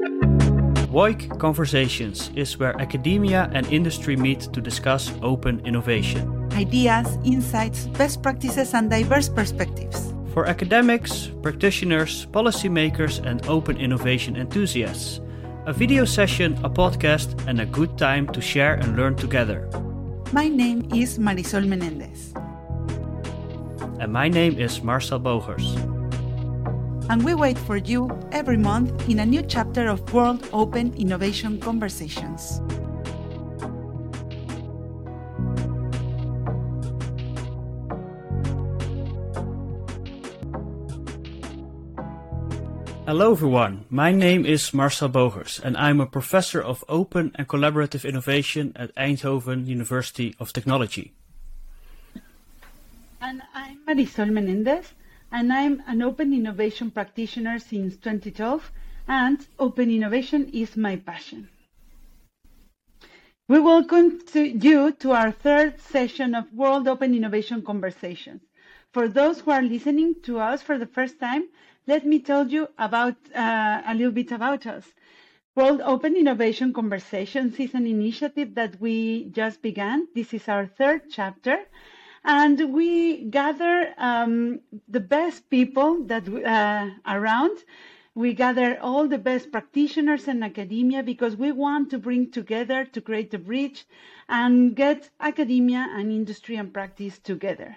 WOIC Conversations is where academia and industry meet to discuss open innovation. Ideas, insights, best practices, and diverse perspectives. For academics, practitioners, policymakers, and open innovation enthusiasts. A video session, a podcast, and a good time to share and learn together. My name is Marisol Menendez. And my name is Marcel Bogers and we wait for you every month in a new chapter of World Open Innovation Conversations. Hello everyone, my name is Marcel Bogers and I'm a professor of open and collaborative innovation at Eindhoven University of Technology. And I'm Marisol Menendez and I'm an open innovation practitioner since 2012, and open innovation is my passion. We welcome to you to our third session of World Open Innovation Conversations. For those who are listening to us for the first time, let me tell you about uh, a little bit about us. World Open Innovation Conversations is an initiative that we just began. This is our third chapter, and we gather um, the best people that uh, around. We gather all the best practitioners and academia because we want to bring together to create a bridge and get academia and industry and practice together.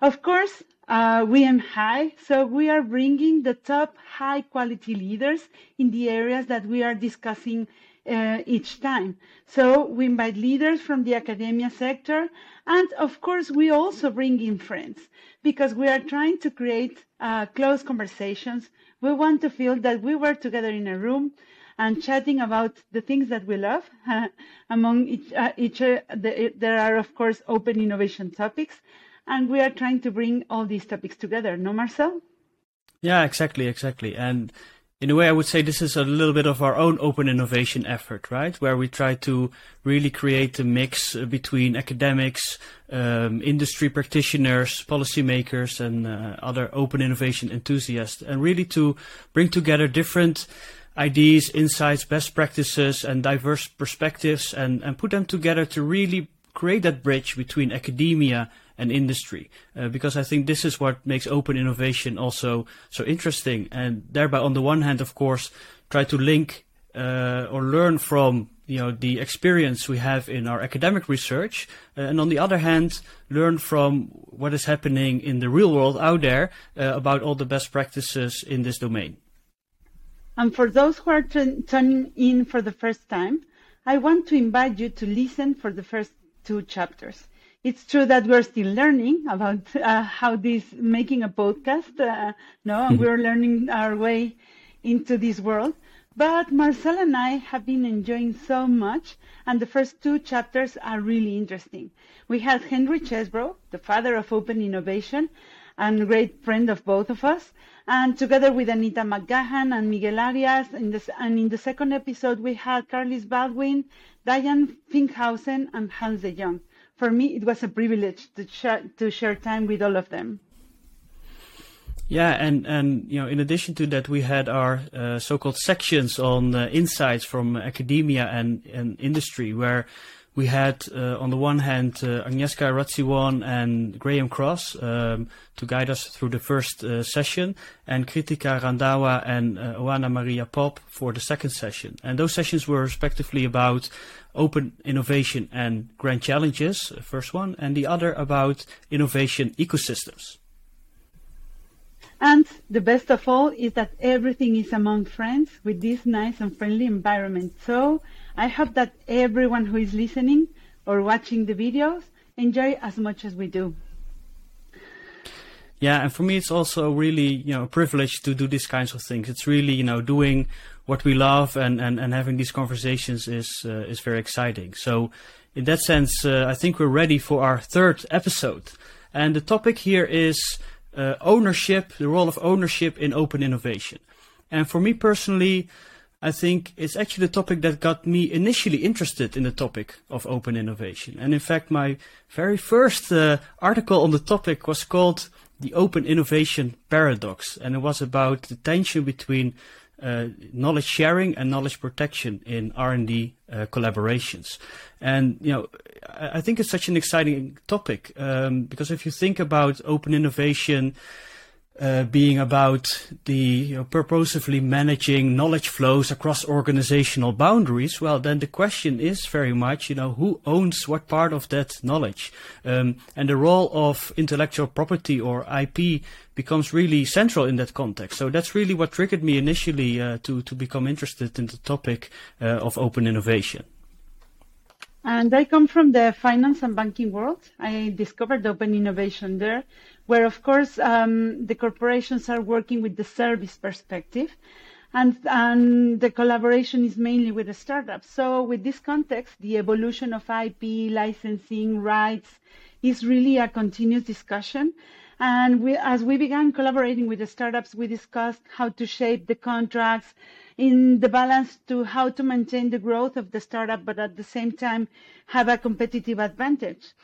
Of course, uh, we aim high, so we are bringing the top high quality leaders in the areas that we are discussing uh, each time. So we invite leaders from the academia sector, and of course we also bring in friends because we are trying to create uh, close conversations. We want to feel that we were together in a room and chatting about the things that we love. among each, uh, each uh, the, there are of course open innovation topics, and we are trying to bring all these topics together. No, Marcel? Yeah, exactly, exactly, and in a way, I would say this is a little bit of our own open innovation effort, right? Where we try to really create a mix uh, between academics, um, industry practitioners, policymakers, and uh, other open innovation enthusiasts, and really to bring together different ideas, insights, best practices, and diverse perspectives, and, and put them together to really create that bridge between academia and industry. Uh, because I think this is what makes open innovation also so interesting. And thereby, on the one hand, of course, try to link uh, or learn from you know the experience we have in our academic research, uh, and on the other hand, learn from what is happening in the real world out there uh, about all the best practices in this domain. And for those who are tuning in for the first time, I want to invite you to listen for the first two chapters. It's true that we're still learning about uh, how this making a podcast. Uh, no, mm-hmm. we're learning our way into this world. But Marcel and I have been enjoying so much, and the first two chapters are really interesting. We had Henry Chesbrough, the father of open innovation, and great friend of both of us, and together with Anita McGahan and Miguel Arias, in the, and in the second episode we had Carliss Baldwin, Diane Finkhausen, and Hans de Jong for me, it was a privilege to share, to share time with all of them. Yeah, and, and you know, in addition to that, we had our uh, so-called sections on uh, insights from academia and, and industry, where we had, uh, on the one hand, uh, Agnieszka Radziwon and Graham Cross um, to guide us through the first uh, session, and Krithika Randhawa and uh, Oana Maria Pop for the second session. And those sessions were respectively about open innovation and grand challenges, first one, and the other about innovation ecosystems. And the best of all is that everything is among friends with this nice and friendly environment. So I hope that everyone who is listening or watching the videos enjoy as much as we do. Yeah, and for me, it's also really, you know, a privilege to do these kinds of things. It's really, you know, doing what we love and, and, and having these conversations is, uh, is very exciting. So in that sense, uh, I think we're ready for our third episode. And the topic here is uh, ownership, the role of ownership in open innovation. And for me personally, I think it's actually the topic that got me initially interested in the topic of open innovation. And in fact, my very first uh, article on the topic was called The Open Innovation Paradox. And it was about the tension between uh, knowledge sharing and knowledge protection in R&D uh, collaborations. And, you know, I, think it's such an exciting topic um, because if you think about open innovation, uh, being about the you know, purposefully managing knowledge flows across organizational boundaries, well, then the question is very much, you know, who owns what part of that knowledge? Um, and the role of intellectual property or IP becomes really central in that context. So that's really what triggered me initially uh, to, to become interested in the topic uh, of open innovation. And I come from the finance and banking world. I discovered open innovation there, where of course um, the corporations are working with the service perspective. And, and, the collaboration is mainly with the startups. So with this context, the evolution of IP, licensing, rights is really a continuous discussion. And we, as we began collaborating with the startups, we discussed how to shape the contracts, in the balance to how to maintain the growth of the startup, but at the same time have a competitive advantage.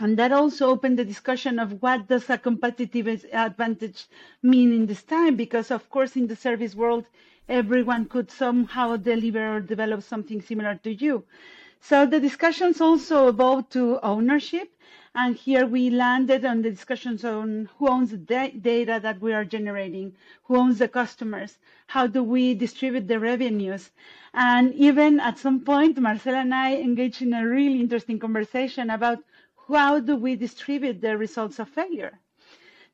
And that also opened the discussion of what does a competitive advantage mean in this time? Because of course, in the service world, everyone could somehow deliver or develop something similar to you. So the discussions also evolved to ownership and here we landed on the discussions on who owns the data that we are generating, who owns the customers, how do we distribute the revenues. And even at some point, Marcela and I engaged in a really interesting conversation about how do we distribute the results of failure.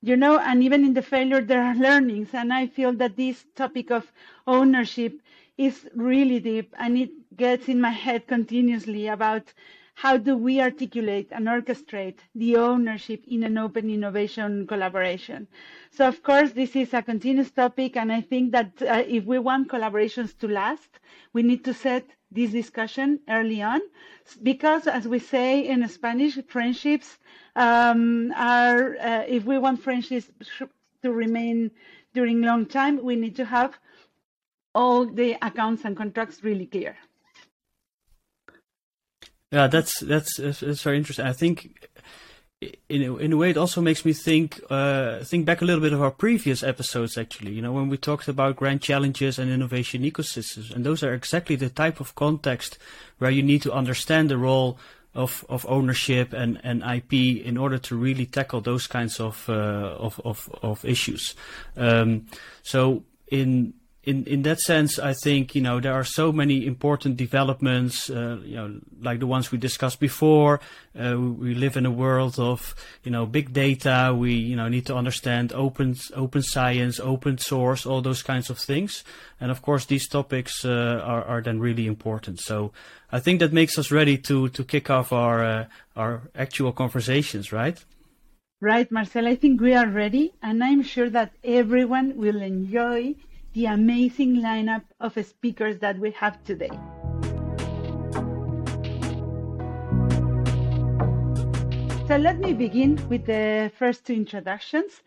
You know, and even in the failure, there are learnings. And I feel that this topic of ownership is really deep and it gets in my head continuously about how do we articulate and orchestrate the ownership in an open innovation collaboration? So, of course, this is a continuous topic, and I think that uh, if we want collaborations to last, we need to set this discussion early on, because, as we say in Spanish, friendships um, are. Uh, if we want friendships to remain during long time, we need to have all the accounts and contracts really clear. Yeah, that's that's that's very interesting. I think in a, in a way it also makes me think uh, think back a little bit of our previous episodes actually. You know when we talked about grand challenges and innovation ecosystems and those are exactly the type of context where you need to understand the role of, of ownership and, and IP in order to really tackle those kinds of uh, of, of, of issues. Um, so in in in that sense, I think you know there are so many important developments, uh, you know, like the ones we discussed before. Uh, we live in a world of you know big data. We you know need to understand open open science, open source, all those kinds of things. And of course, these topics uh, are are then really important. So I think that makes us ready to to kick off our uh, our actual conversations, right? Right, Marcel. I think we are ready, and I'm sure that everyone will enjoy the amazing lineup of speakers that we have today. So let me begin with the first two introductions.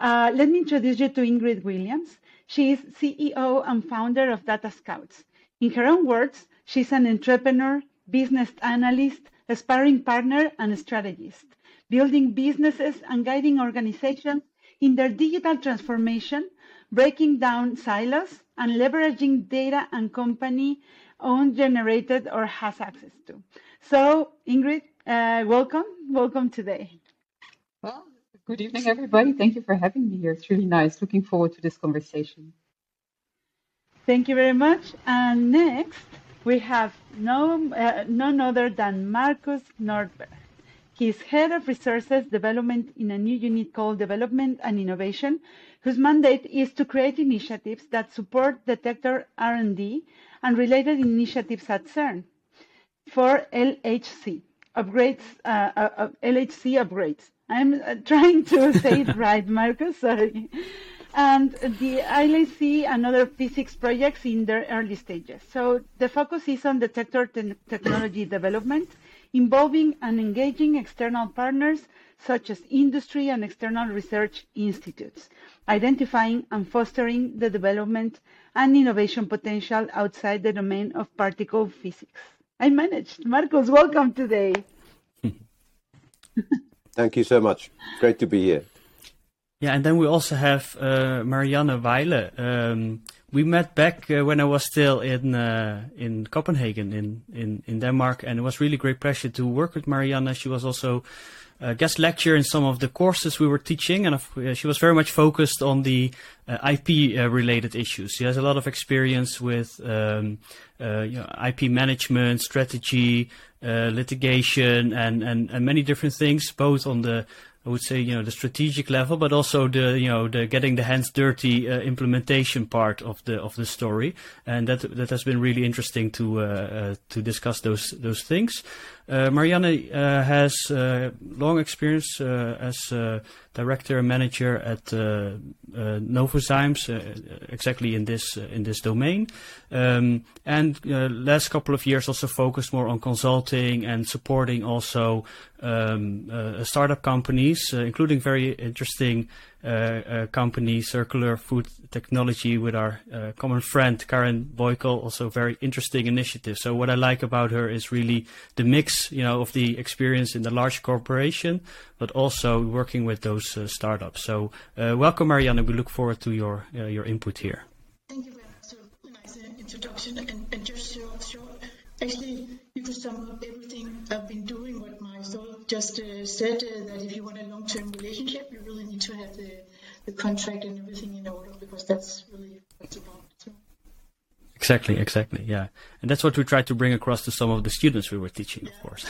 Uh, let me introduce you to Ingrid Willems. She is CEO and founder of DataScouts. In her own words, she's an entrepreneur, business analyst, aspiring partner, and strategist, building businesses and guiding organizations in their digital transformation breaking down silos, and leveraging data and company own generated or has access to. So, Ingrid, uh, welcome. Welcome today. Well, good evening, everybody. Thank you for having me here. It's really nice. Looking forward to this conversation. Thank you very much. And next, we have no, uh, none other than Markus Nordberg. He's head of resources development in a new unit called Development and Innovation, whose mandate is to create initiatives that support detector R&D and related initiatives at CERN for LHC upgrades. Uh, uh, uh LHC upgrades. I'm uh, trying to say it right, Markus. Sorry. And the LHC and other physics projects in their early stages. So the focus is on detector te technology development, involving and engaging external partners such as industry and external research institutes, identifying and fostering the development and innovation potential outside the domain of particle physics. I managed. Marcos, welcome today. Thank you so much. Great to be here. Yeah, and then we also have uh, Marianne Weile, um, we met back uh, when I was still in uh, in Copenhagen in, in in Denmark, and it was really great pleasure to work with Marianne. She was also a guest lecturer in some of the courses we were teaching, and uh, she was very much focused on the uh, IP uh, related issues. She has a lot of experience with um, you know, IP management, strategy, litigation, and, and and many different things, both on the I would say, you know, the strategic level, but also the, you know, the getting the hands dirty uh, implementation part of the of the story, and that that has been really interesting to uh, uh, to discuss those those things. Uh, Marianne uh, has uh, long experience as director and manager at uh, Novozymes, exactly in this in this domain, um, and last couple of years also focused more on consulting and supporting also um, startup companies, including very interesting uh, uh, Uh, company, Circular Food Technology, with our uh, common friend Karen Boykel. Also, very interesting initiative. So, what I like about her is really the mix, you know, of the experience in the large corporation, but also working with those uh, startups. So, uh, welcome, Marianne. We look forward to your your input here. Thank you very much. So, nice introduction, and, and just short. Actually, you could sum up everything I've been doing. What my just uh, said uh, that if you want a long-term relationship, you really need to have the, the contract and everything in order because that's really what it's about. So. Exactly, exactly, yeah, and that's what we tried to bring across to some of the students we were teaching, of course.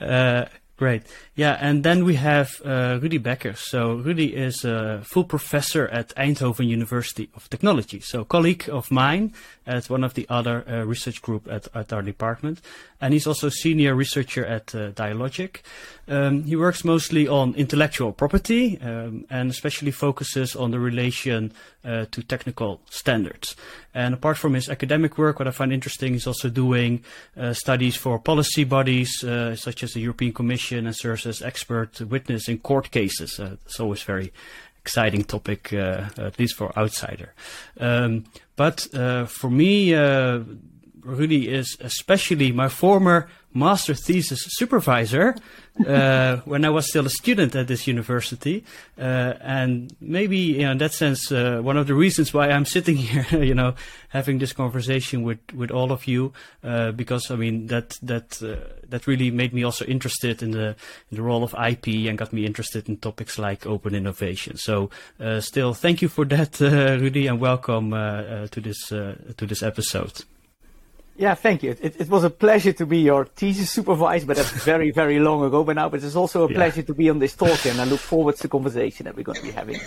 uh, Great. Yeah, and then we have uh, Rudi Bekkers. So Rudi is a full professor at Eindhoven University of Technology. So colleague of mine at one of the other uh, research group at, at our department. And he's also senior researcher at uh, Dialogic. Um, he works mostly on intellectual property um, and especially focuses on the relation uh, to technical standards. And apart from his academic work, what I find interesting is also doing uh, studies for policy bodies uh, such as the European Commission and serves as expert witness in court cases. Uh, it's always very exciting topic, uh, at least for outsider. Um, but uh, for me, Rudi is especially my former master thesis supervisor uh, when I was still a student at this university, uh, and maybe you know, in that sense, uh, one of the reasons why I'm sitting here, you know, having this conversation with, with all of you, uh, because I mean that that uh, that really made me also interested in the in the role of IP and got me interested in topics like open innovation. So, uh, still, thank you for that, Rudi, and welcome to this to this episode. Yeah, thank you. It, it, was a pleasure to be your thesis supervisor, but that's very, very long ago by now. But it's also a yeah. pleasure to be on this talk, and I look forward to the conversation that we're going to be having.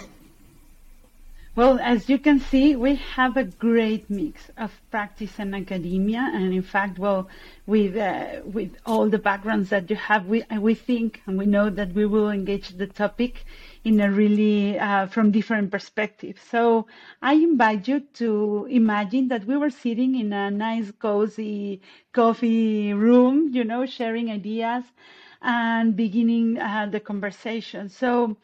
Well, as you can see, we have a great mix of practice and academia, and in fact, well, with uh, with all the backgrounds that you have, we we think and we know that we will engage the topic in a really uh, from different perspectives. So I invite you to imagine that we were sitting in a nice, cozy coffee room, you know, sharing ideas and beginning uh, the conversation. So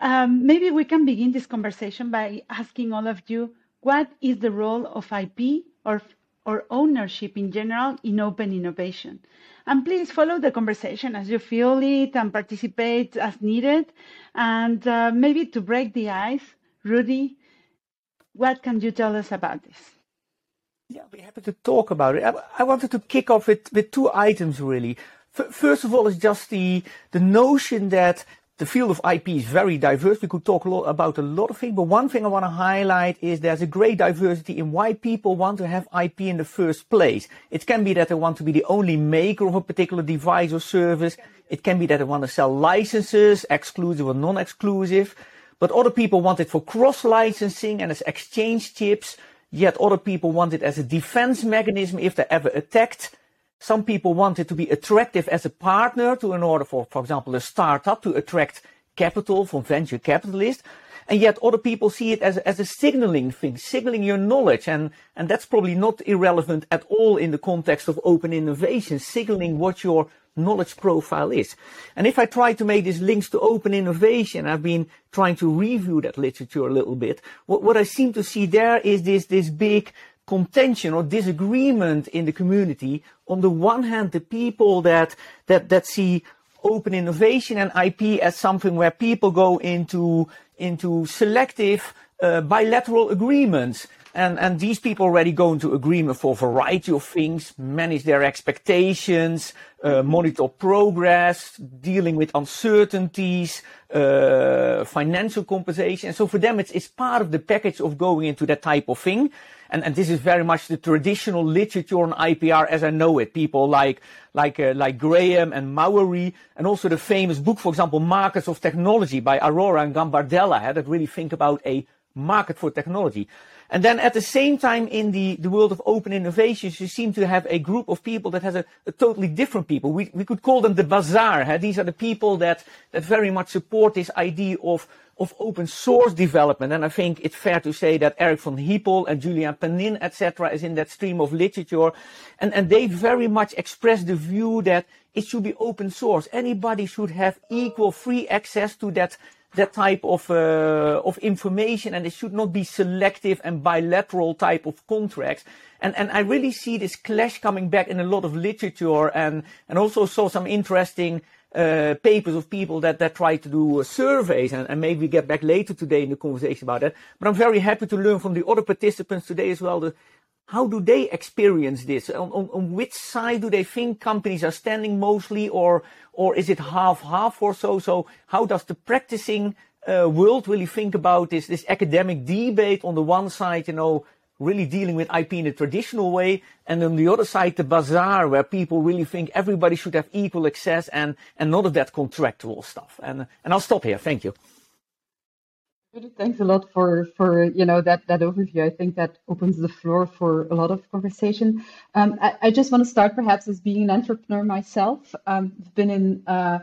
um, maybe we can begin this conversation by asking all of you what is the role of IP or or ownership in general in open innovation. And please follow the conversation as you feel it and participate as needed. And uh, maybe to break the ice, Rudi, what can you tell us about this? Yeah, be happy to talk about it. I, I wanted to kick off with, with two items really. F- first of all, is just the the notion that the field of IP is very diverse. We could talk a lot about a lot of things, but one thing I want to highlight is there's a great diversity in why people want to have IP in the first place. It can be that they want to be the only maker of a particular device or service. It can be that they want to sell licenses, exclusive or non-exclusive. But other people want it for cross-licensing and as exchange chips. Yet other people want it as a defense mechanism if they're ever attacked. Some people want it to be attractive as a partner to in order for, for example, a startup to attract capital from venture capitalists. And yet other people see it as, as a signaling thing, signaling your knowledge. And, and that's probably not irrelevant at all in the context of open innovation, signaling what your knowledge profile is. And if I try to make these links to open innovation, I've been trying to review that literature a little bit. What, what I seem to see there is this, this big contention or disagreement in the community. On the one hand, the people that, that, that see open innovation and IP as something where people go into, into selective uh, bilateral agreements. And, and these people already go into agreement for a variety of things, manage their expectations, uh, monitor progress, dealing with uncertainties, uh, financial compensation. And so for them, it's, it's part of the package of going into that type of thing. And, and this is very much the traditional literature on IPR as I know it. People like, like, uh, like Graham and Maury, and also the famous book, for example, Markets of Technology by Arora and Gambardella, that really think about a market for technology. And then at the same time, in the, the world of open innovations, you seem to have a group of people that has a, a totally different people. We, we could call them the bazaar. Huh? These are the people that, that very much support this idea of, of open source development. And I think it's fair to say that Eric von Hippel and Julian Panin, etc., is in that stream of literature. And, and they very much express the view that it should be open source. Anybody should have equal free access to that that type of uh, of information, and it should not be selective and bilateral type of contracts. And and I really see this clash coming back in a lot of literature, and and also saw some interesting. Uh, papers of people that, that try to do uh, surveys, and, and maybe we get back later today in the conversation about that. But I'm very happy to learn from the other participants today as well the, how do they experience this? On, on, on, which side do they think companies are standing mostly, or or is it half half or so? So how does the practicing uh, world really think about this this academic debate on the one side, you know, really dealing with IP in a traditional way, and on the other side, the bazaar where people really think everybody should have equal access and and none of that contractual stuff. And and I'll stop here. Thank you. Thanks a lot for for you know that that overview. I think that opens the floor for a lot of conversation. Um, I, I, just want to start perhaps as being an entrepreneur myself. Um, I've been in uh,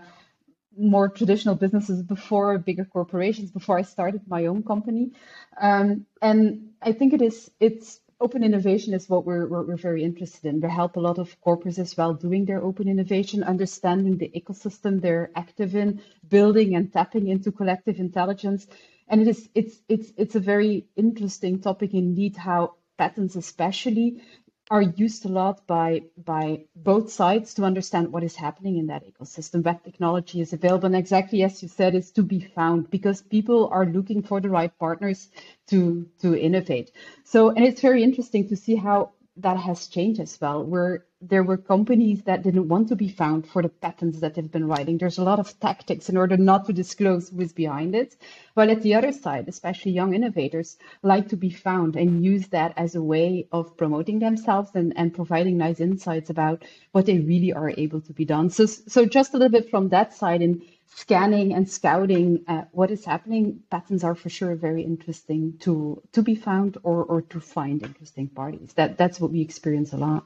more traditional businesses before, bigger corporations before I started my own company, um, and I think it is it's open innovation is what we're, we're very interested in. We help a lot of corporates as well doing their open innovation, understanding the ecosystem they're active in, building and tapping into collective intelligence and it is it's it's it's a very interesting topic indeed how patents especially are used a lot by by both sides to understand what is happening in that ecosystem. What technology is available and exactly as you said is to be found because people are looking for the right partners to to innovate. So and it's very interesting to see how that has changed as well. Where there were companies that didn't want to be found for the patents that they've been writing. There's a lot of tactics in order not to disclose who is behind it. While at the other side, especially young innovators like to be found and use that as a way of promoting themselves and, and providing nice insights about what they really are able to be done. So, so just a little bit from that side in scanning and scouting uh, what is happening, patents are for sure very interesting to to be found or, or to find interesting parties. That that's what we experience a lot.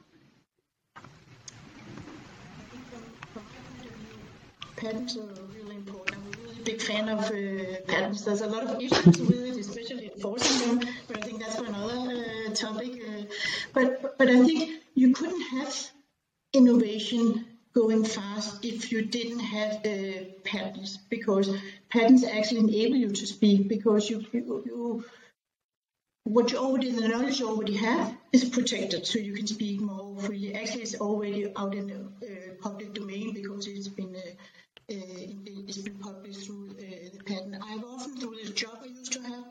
Patents are really important. I'm a really big fan of uh, patents. There's a lot of issues with it, especially enforcing them, but I think that's for another uh, topic. Uh, but, but I think you couldn't have innovation going fast if you didn't have uh, patents, because patents actually enable you to speak, because you, you, you what you already, the knowledge you already have is protected, so you can speak more freely. Actually, it's already out in the uh, public domain because it's been uh, it's been published through the patent. I've often, through the job I used to have,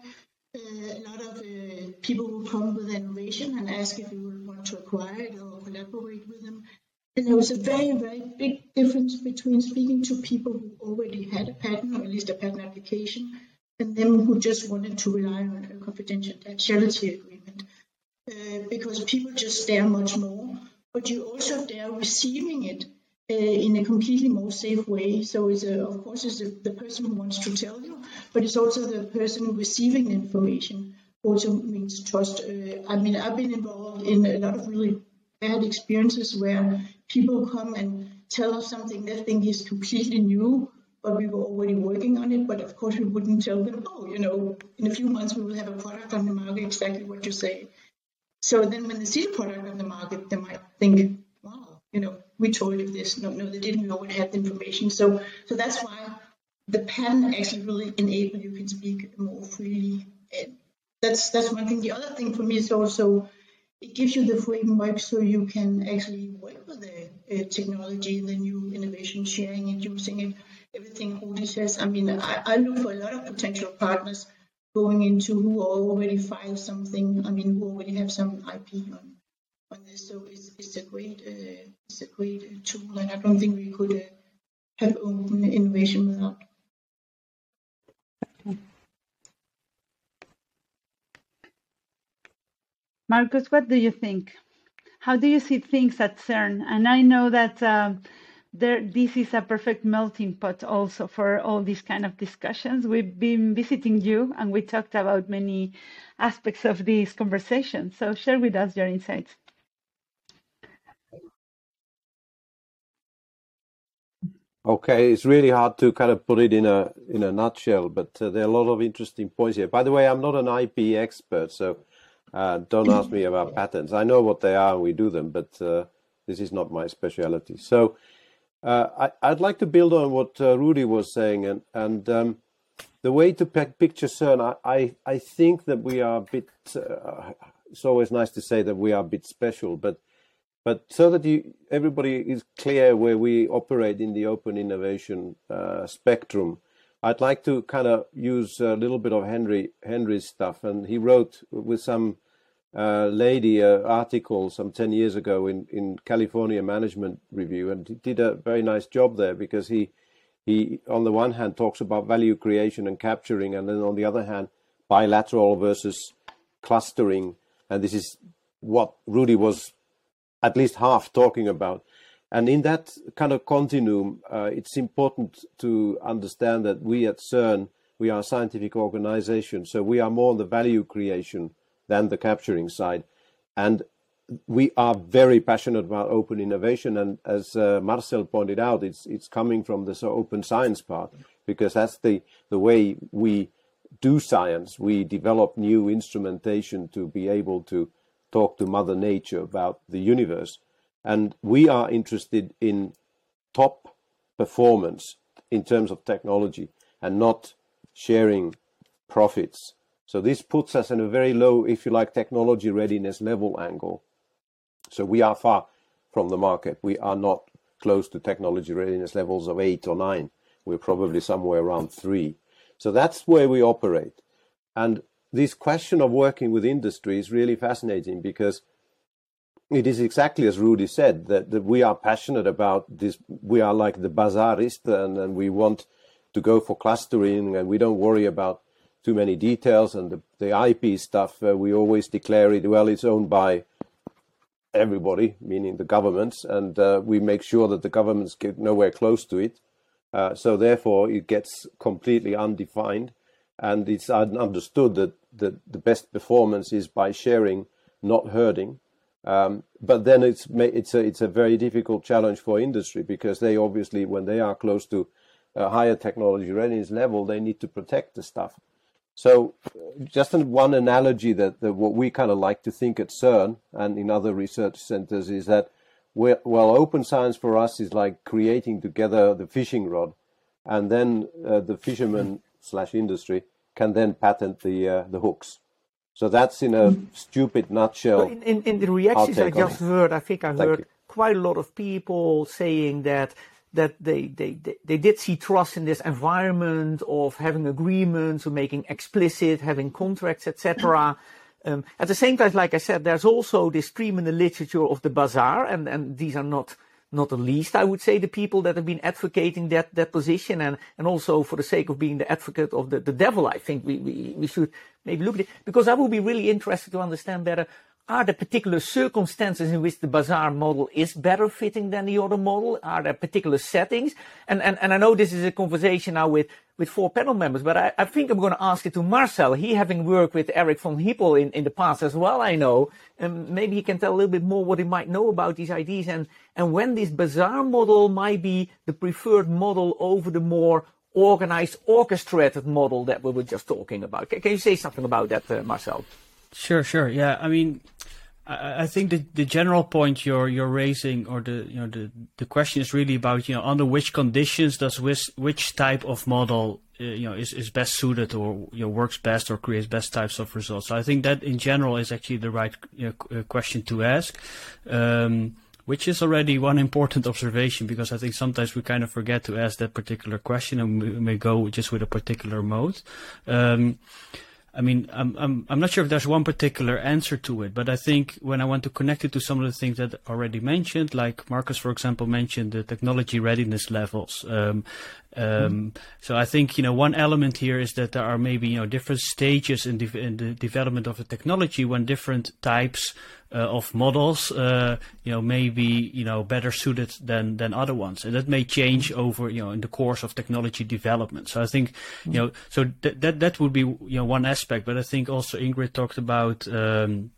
uh, a lot of uh, people who come with innovation and ask if you would want to acquire it or collaborate with them. And there was a very, very big difference between speaking to people who already had a patent, or at least a patent application, and them who just wanted to rely on a confidentiality agreement. Uh, because people just dare much more, but you also dare receiving it uh, in a completely more safe way. So it's a, of course it's a, the person who wants to tell you, but it's also the person receiving the information also means trust. Uh, I mean, I've been involved in a lot of really bad experiences where people come and tell us something they think is completely new, but we were already working on it. But of course, we wouldn't tell them, oh, you know, in a few months we will have a product on the market, exactly what you say. So then when they see the product on the market, they might think, wow, you know, we told you this. No, no, they didn't. We already had the information. So, so that's why the patent actually really enable you can speak more freely. And that's that's one thing. The other thing for me is also it gives you the framework so you can actually work with the uh, technology, the new innovation, sharing it, using it. Everything Rudi says. I mean, I, I look for a lot of potential partners going into who already filed something. I mean, who already have some IP on. So it's it's a great uh, it's a great tool, and I don't think we could uh, have open innovation without. Markus, what do you think? How do you see things at CERN? And I know that um, there, this is a perfect melting pot also for all these kind of discussions. We've been visiting you and we talked about many aspects of these conversations. So share with us your insights. Okay, it's really hard to kind of put it in a in a nutshell, but uh, there are a lot of interesting points here. By the way, I'm not an IP expert, so uh, don't ask me about patents. I know what they are, and we do them, but uh, this is not my specialty. So uh, I, would like to build on what uh, Rudi was saying, and and um, the way to picture CERN, I, I, I think that we are a bit. Uh, it's always nice to say that we are a bit special, but but so that you, everybody is clear where we operate in the open innovation uh, spectrum, I'd like to kind of use a little bit of Henry Henry's stuff, and he wrote with some uh, lady an article some ten years ago in in California Management Review, and he did a very nice job there because he he on the one hand talks about value creation and capturing, and then on the other hand bilateral versus clustering, and this is what Rudi was at least half talking about. And in that kind of continuum, uh, it's important to understand that we at CERN, we are a scientific organization, so we are more on the value creation than the capturing side. And we are very passionate about open innovation, and as uh, Marcel pointed out, it's it's coming from this open science part because that's the the way we do science. We develop new instrumentation to be able to talk to Mother Nature about the universe. And we are interested in top performance in terms of technology and not sharing profits. So this puts us in a very low, if you like, technology readiness level angle. So we are far from the market. We are not close to technology readiness levels of eight or nine. We're probably somewhere around three. So that's where we operate. And this question of working with industry is really fascinating because it is exactly as Rudi said that, that we are passionate about this. We are like the bazaarist and, and we want to go for clustering and we don't worry about too many details and the, the IP stuff. Uh, we always declare it, well, it's owned by everybody, meaning the governments, and uh, we make sure that the governments get nowhere close to it. Uh, so therefore, it gets completely undefined and it's understood that the, the best performance is by sharing, not herding. Um, but then it's it's a it's a very difficult challenge for industry because they obviously when they are close to a higher technology readiness level they need to protect the stuff. So just one analogy that, that what we kind of like to think at CERN and in other research centers is that well open science for us is like creating together the fishing rod and then uh, the fisherman slash industry can then patent the uh, the hooks. So that's in a mm. stupid nutshell. In, in, in, the reactions I just heard, I think I Thank heard you. quite a lot of people saying that that they, they, they, they did see trust in this environment of having agreements, of making explicit, having contracts, etc. Um, at the same time, like I said, there's also this stream in the literature of the bazaar, and, and these are not not the least, I would say, the people that have been advocating that, that position and, and also for the sake of being the advocate of the, the devil, I think we, we, we should maybe look at it. Because I would be really interested to understand better are there particular circumstances in which the bazaar model is better fitting than the other model? Are there particular settings? And, and, and I know this is a conversation now with, with four panel members, but I, I think I'm going to ask it to Marcel. He having worked with Eric von Hippel in, in the past as well, I know. And maybe he can tell a little bit more what he might know about these ideas and, and when this bazaar model might be the preferred model over the more organized, orchestrated model that we were just talking about. Can, can you say something about that, uh, Marcel? Sure, sure. Yeah, I mean, I, think the the general point you're you're raising, or the you know the the question is really about you know under which conditions does which which type of model uh, you know is, is best suited or you know works best or creates best types of results. So I think that in general is actually the right you know, uh, question to ask. Um, which is already one important observation because I think sometimes we kind of forget to ask that particular question and we may go just with a particular mode. Um, I mean, I'm, I'm, I'm not sure if there's one particular answer to it, but I think when I want to connect it to some of the things that already mentioned, like Markus, for example, mentioned the technology readiness levels. Um, um, so I think, you know, one element here is that there are maybe, you know, different stages in, de- in the development of a technology when different types of models, uh, you know, may be, you know, better suited than, than other ones. And that may change over, you know, in the course of technology development. So I think, you know, so that, that, that would be, you know, one aspect, but I think also Ingrid talked about, um,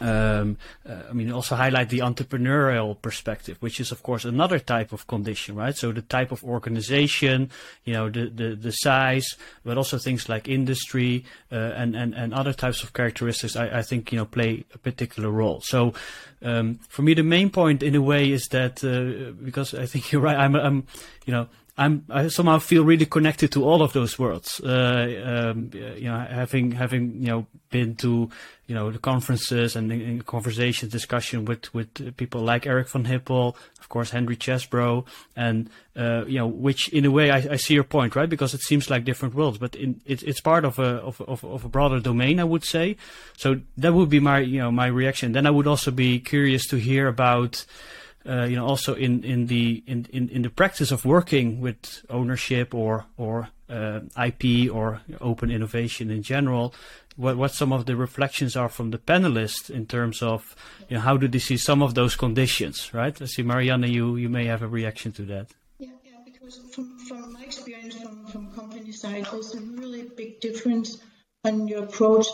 um, uh, I mean, also highlight the entrepreneurial perspective, which is of course another type of condition, right? So the type of organization, you know, the the, the size, but also things like industry uh, and and and other types of characteristics. I, I think you know play a particular role. So um, for me, the main point in a way is that uh, because I think you're right. I'm I'm you know I'm I somehow feel really connected to all of those worlds. Uh, um, you know, having having you know been to you know the conferences and in, conversations, discussion with with people like Eric von Hippel, of course Henry Chesbrough, and uh, you know which in a way I, I, see your point, right? Because it seems like different worlds, but in, it, it's part of a of, of, of a broader domain, I would say. So that would be my you know my reaction. Then I would also be curious to hear about uh, you know, also in, in the in, in, in the practice of working with ownership or or uh, IP or open innovation in general, what what some of the reflections are from the panelists in terms of you know, how do they see some of those conditions, right? I see Mariana, you you may have a reaction to that. Yeah, yeah, because from, from my experience from, from company side, there's a really big difference on your approach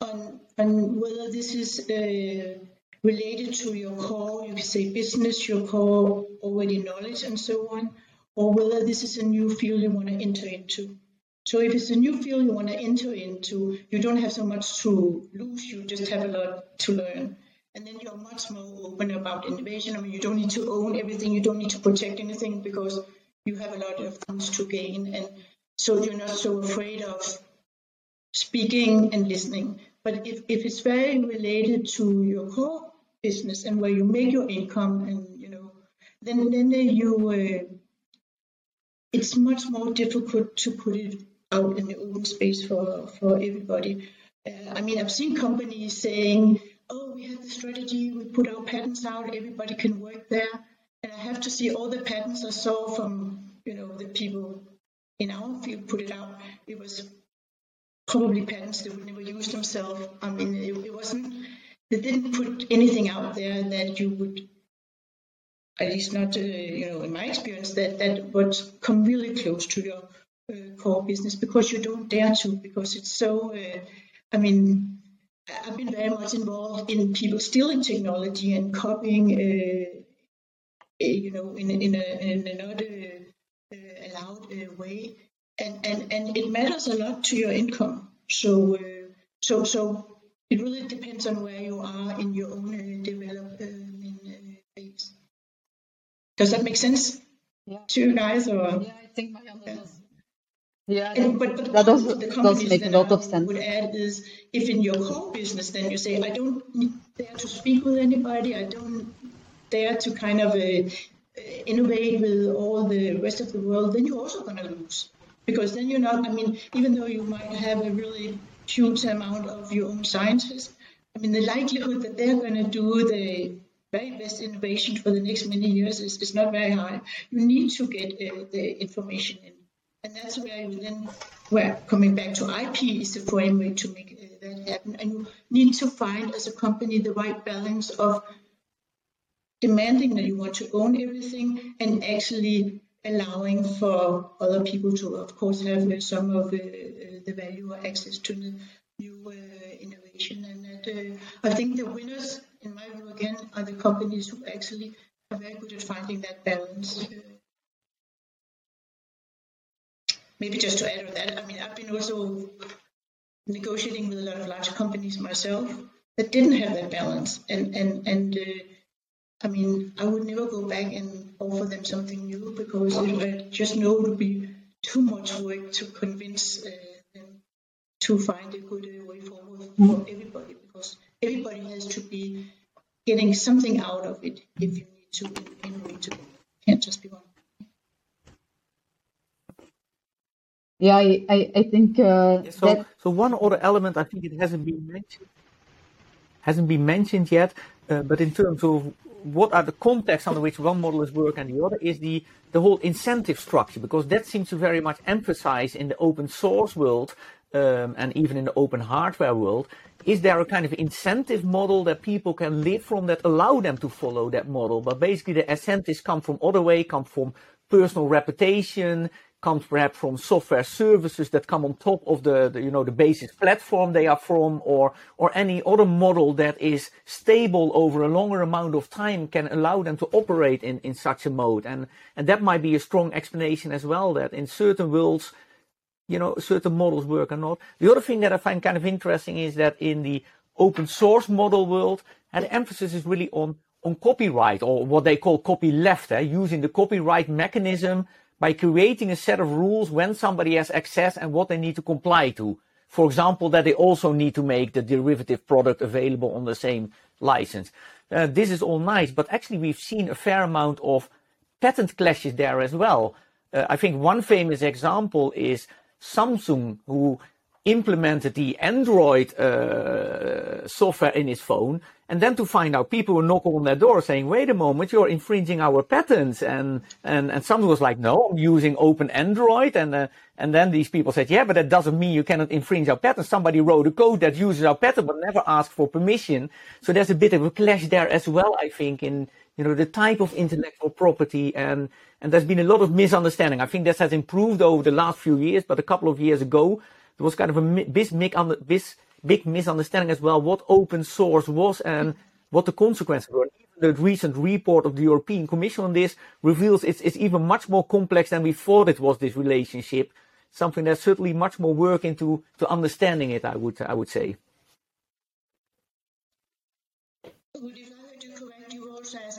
on on whether this is a related to your core, you can say business, your core already knowledge and so on, or whether this is a new field you want to enter into. So if it's a new field you want to enter into, you don't have so much to lose, you just have a lot to learn. And then you're much more open about innovation. I mean, you don't need to own everything, you don't need to protect anything because you have a lot of things to gain. And so you're not so afraid of speaking and listening. But if, if it's very related to your core business and where you make your income and you know then then you uh, it's much more difficult to put it out in the open space for for everybody. Uh, i mean i've seen companies saying oh we have the strategy we put our patents out everybody can work there. And i have to see all the patents i saw from you know the people in our field put it out. It was probably patents they would never use themselves. I mean it, it wasn't they didn't put anything out there that you would, at least not, uh, you know, in my experience, that, that would come really close to your uh, core business because you don't dare to, because it's so, uh, I mean, I've been very much involved in people stealing technology and copying, uh, you know, in, in, a, in another uh, allowed uh, way. And, and, and it matters a lot to your income. So, so, so it really depends on where you are in your own uh, development uh, phase. Does that make sense yeah. to you guys? Or? Yeah, I think Marianne yeah. does. Yeah, and, but, but that does, does make a lot of sense. Would add is if in your core business, then you say, I don't dare to speak with anybody. I don't dare to kind of uh, innovate with all the rest of the world. Then you're also going to lose because then you're not. I mean, even though you might have a really huge amount of your own scientists. I mean, the likelihood that they're going to do the very best innovation for the next many years is, is not very high. You need to get uh, the information in. And that's where you then, where coming back to IP is the framework to make uh, that happen. And you need to find as a company the right balance of demanding that you want to own everything and actually allowing for other people to, of course, have uh, some of uh, the value or access to the new uh, innovation. And that, I think the winners, in my view, again, are the companies who actually are very good at finding that balance. maybe just to add on that, I mean, I've been also negotiating with a lot of large companies myself that didn't have that balance, and and and uh, I mean, I would never go back and offer them something new because I just know it would be too much work to convince uh, to find a good uh, way forward for everybody because everybody has to be getting something out of it if you need to innovate. It can't just be one. Yeah, I, I, I think uh, so, that... so one other element I think it hasn't been mentioned hasn't been mentioned yet, uh, but in terms of what are the contexts under which one model is working and the other is the the whole incentive structure because that seems to very much emphasize in the open source world um, and even in the open hardware world is there a kind of incentive model that people can live from that allow them to follow that model? But basically the incentives come from other way, come from personal reputation, comes perhaps from software services that come on top of the, the, you know the basic platform they are from or or any other model that is stable over a longer amount of time can allow them to operate in, in such a mode and and that might be a strong explanation as well that in certain worlds you know, certain models work or not. The other thing that I find kind of interesting is that in the open source model world, and the emphasis is really on, on copyright or what they call copyleft, eh, using the copyright mechanism by creating a set of rules when somebody has access and what they need to comply to. For example, that they also need to make the derivative product available on the same license. Uh, this is all nice, but actually we've seen a fair amount of patent clashes there as well. Uh, I think one famous example is Samsung who implemented the Android uh, software in his phone, and then to find out people were knocking on their door saying, "Wait a moment, you're infringing our patents," and and and Samsung was like, "No, I'm using Open Android," and uh, and then these people said, "Yeah, but that doesn't mean you cannot infringe our patents. Somebody wrote a code that uses our patent but never asked for permission." So there's a bit of a clash there as well, I think, in you know the type of intellectual property and and there's been a lot of misunderstanding. I think this has improved over the last few years, but a couple of years ago, there was kind of a big, big misunderstanding as well what open source was and what the consequences were. The recent report of the European Commission on this reveals it's, it's even much more complex than we thought it was, this relationship. Something that's certainly much more work into to understanding it, I would, I would say.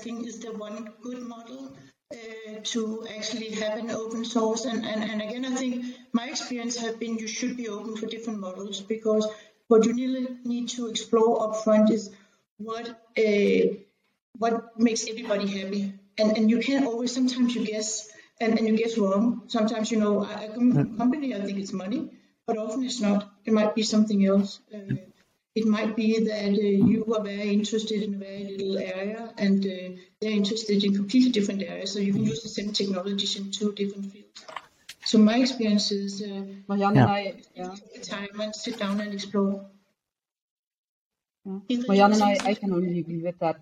You were also asking, is there one good model? Uh, to actually have an open source. And, and, and again, I think my experience has been you should be open for different models because what you really need to explore upfront is what uh, what makes everybody happy. And and you can always sometimes you guess and, and you guess wrong. Sometimes you know a company I think it's money, but often it's not. It might be something else. Uh, it might be that uh, you are very interested in a very little area and uh, they're interested in completely different areas. So you can use the same technologies in two different fields. So my experience is uh, Marianne yeah. and I yeah. take the time and sit down and explore. Yeah. Marianne and I, I can only agree with that.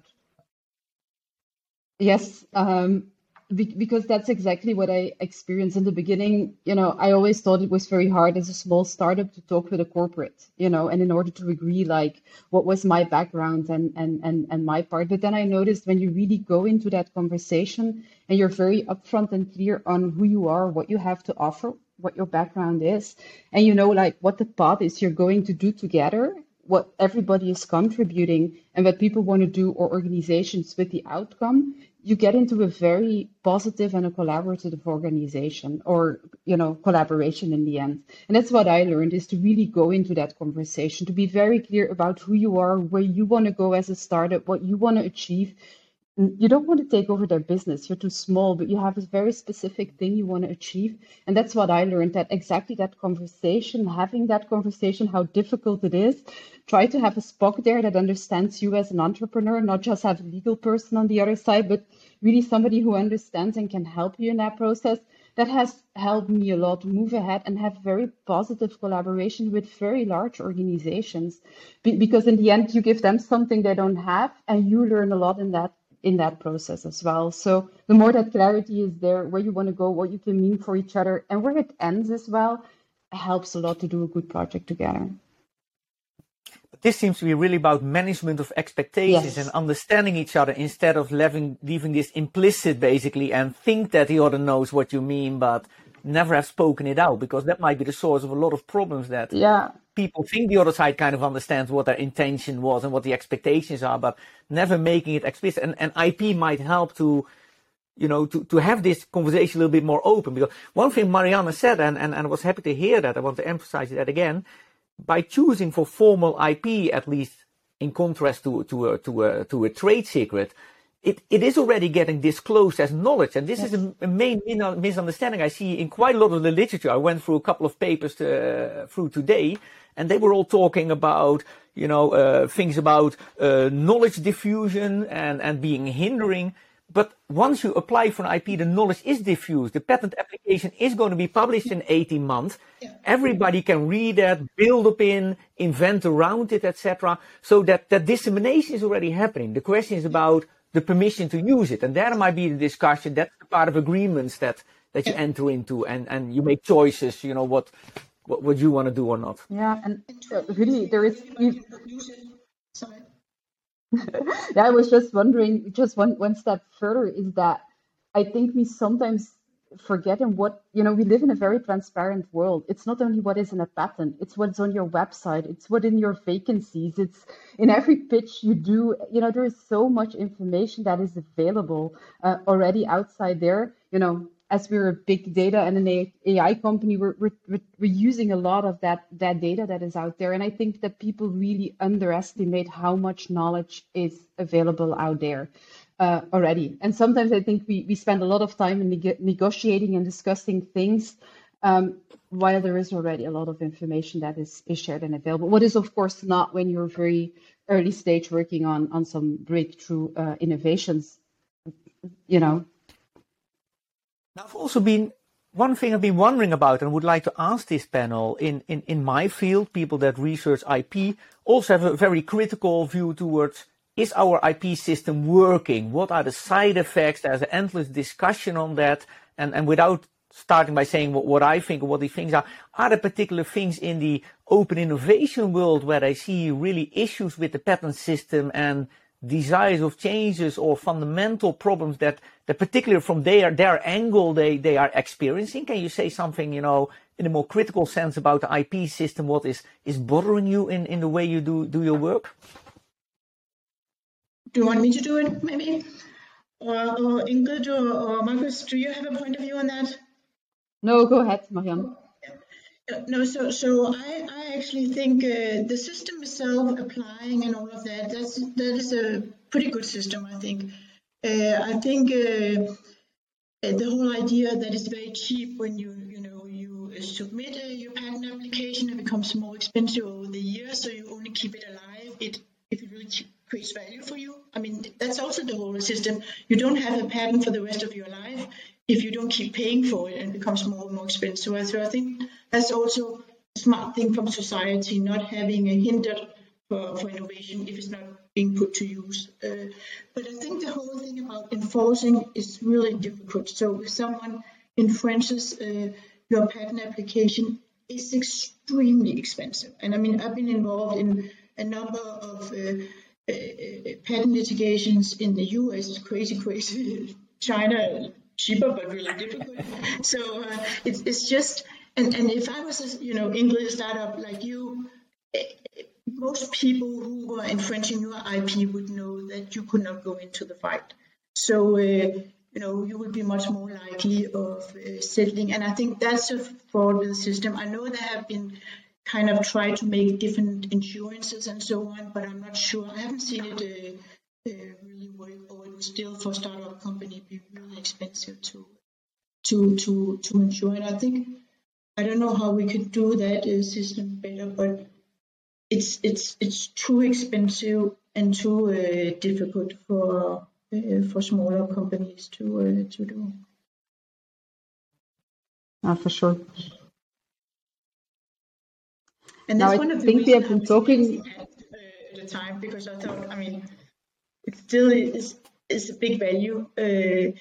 Yes, um, because that's exactly what I experienced in the beginning. You know, I always thought it was very hard as a small startup to talk with a corporate, you know, and in order to agree like what was my background and and and, and my part. But then I noticed when you really go into that conversation and you're very upfront and clear on who you are, what you have to offer, what your background is, and you know like what the path is you're going to do together what everybody is contributing and what people want to do or organizations with the outcome you get into a very positive and a collaborative organization or you know collaboration in the end. And that's what i learned is to really go into that conversation to be very clear about who you are where you want to go as a startup what you want to achieve you don't want to take over their business. You're too small but you have a very specific thing you want to achieve. And that's what i learned that exactly that conversation having that conversation how difficult it is. Try to have a SPOC there that understands you as an entrepreneur not just have a legal person on the other side but really somebody who understands and can help you in that process. That has helped me a lot. Move ahead and have very positive collaboration with very large organizations. Be- because in the end you give them something they don't have and you learn a lot in that in that process as well. So the more that clarity is there, where you want to go, what you can mean for each other, and where it ends as well, helps a lot to do a good project together. But this seems to be really about management of expectations Yes. and understanding each other instead of leaving, leaving this implicit basically and think that the other knows what you mean, but never have spoken it out because that might be the source of a lot of problems that Yeah, people think the other side kind of understands what their intention was and what the expectations are, but never making it explicit. And, and IP might help to, you know, to, to have this conversation a little bit more open. Because one thing Mariana said, and, and, and I was happy to hear that, I want to emphasize that again, by choosing for formal IP, at least in contrast to, to, a, to, a, to a trade secret, it, it is already getting disclosed as knowledge. And this yes. is a, a, main misunderstanding I see in quite a lot of the literature. I went through a couple of papers to, uh, through today and they were all talking about, you know, uh, things about uh, knowledge diffusion and, and being hindering. But once you apply for an IP, the knowledge is diffused. The patent application is going to be published in 18 months. Yeah. Everybody can read that, build up in, invent around it, etc. So that, that dissemination is already happening. The question is about the permission to use it. And there might be the discussion. That's part of agreements that, that you enter into and, and you make choices, you know, what, what, what you want to do or not. Yeah. And really, there is. Sorry, yeah, I was just wondering, just one, one step further is that I think we sometimes forgetting what you know we live in a very transparent world it's not only what is in a patent it's what's on your website it's what in your vacancies it's in every pitch you do you know there is so much information that is available uh, already outside there you know as we're a big data and an AI company, we're, we're, we're using a lot of that, that data that is out there. And I think that people really underestimate how much knowledge is available out there uh, already. And sometimes I think we, we spend a lot of time in neg- negotiating and discussing things um, while there is already a lot of information that is, is shared and available. What is, of course, not when you're very early stage working on, on some breakthrough uh, innovations, you know. Now, I've also been one thing I've been wondering about and would like to ask this panel in, in, in my field, people that research IP also have a very critical view towards is our IP system working? What are the side effects? There's an endless discussion on that. And, and without starting by saying what, what I think or what these things are, are there particular things in the open innovation world where I see really issues with the patent system and desires of changes or fundamental problems that, that particularly from their, their angle they, they are experiencing? Can you say something, you know, in a more critical sense about the IP system? What is, is bothering you in, in the way you do, do your work? Do you want me to do it, maybe? Or, or Ingrid or, or Markus, do you have a point of view on that? No, go ahead, Marianne. No, so so I, I actually think uh, the system itself applying and all of that that's that is a pretty good system. I think. Uh, I think uh, the whole idea that it's very cheap when you you know you submit your patent application, it becomes more expensive over the years, so you only keep it alive. It if it really creates value for you. I mean, that's also the whole system. You don't have a patent for the rest of your life if you don't keep paying for it and it becomes more and more expensive. So I think that's also a smart thing from society, not having a hinder for, for innovation if it's not being put to use. Uh, but I think the whole thing about enforcing is really difficult. So if someone infringes uh, your patent application, it's extremely expensive. And I mean, I've been involved in a number of uh, uh, uh, patent litigations in the US crazy, crazy. China cheaper but really difficult. So uh, it's it's just and and if I was a you know English startup like you, eh, most people who were infringing your IP would know that you could not go into the fight. So. Uh, you know, you would be much more likely of uh, settling. And I think that's a fraud with the system. I know there have been kind of tried to make different insurances and so on, but I'm not sure. I haven't seen it uh, uh, really work, or it would still for startup company be really expensive to to to to insure. And I think I don't know how we could do that uh, system better, but it's it's it's too expensive and too uh, difficult for uh, for smaller companies to uh, to do. Uh, for sure. And that's now, one I of the think we have been talking at, uh, at the time because I thought, I mean, it still is is a big value uh,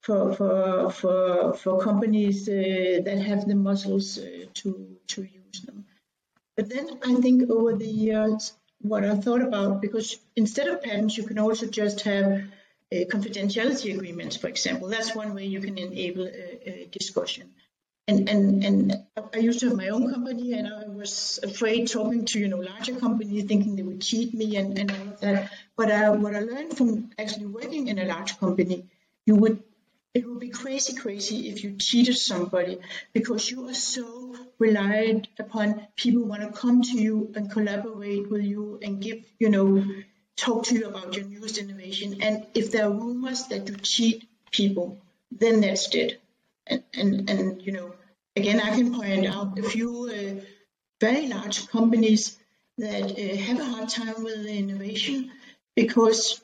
for for for for companies uh, that have the muscles uh, to to use them. But then I think over the years, what I thought about because instead of patents, you can also just have uh, confidentiality agreements, for example. That's one way you can enable discussion and and and I used to have my own company, and I was afraid talking to you know larger companies, thinking they would cheat me and, and all of that. But uh, what I learned from actually working in a large company, you would it would be crazy, crazy if you cheated somebody because you are so reliant upon people want to come to you and collaborate with you and give you know talk to you about your newest innovation. And if there are rumors that you cheat people, then that's dead. And, and, and you know, again, I can point out a few uh, very large companies that uh, have a hard time with innovation because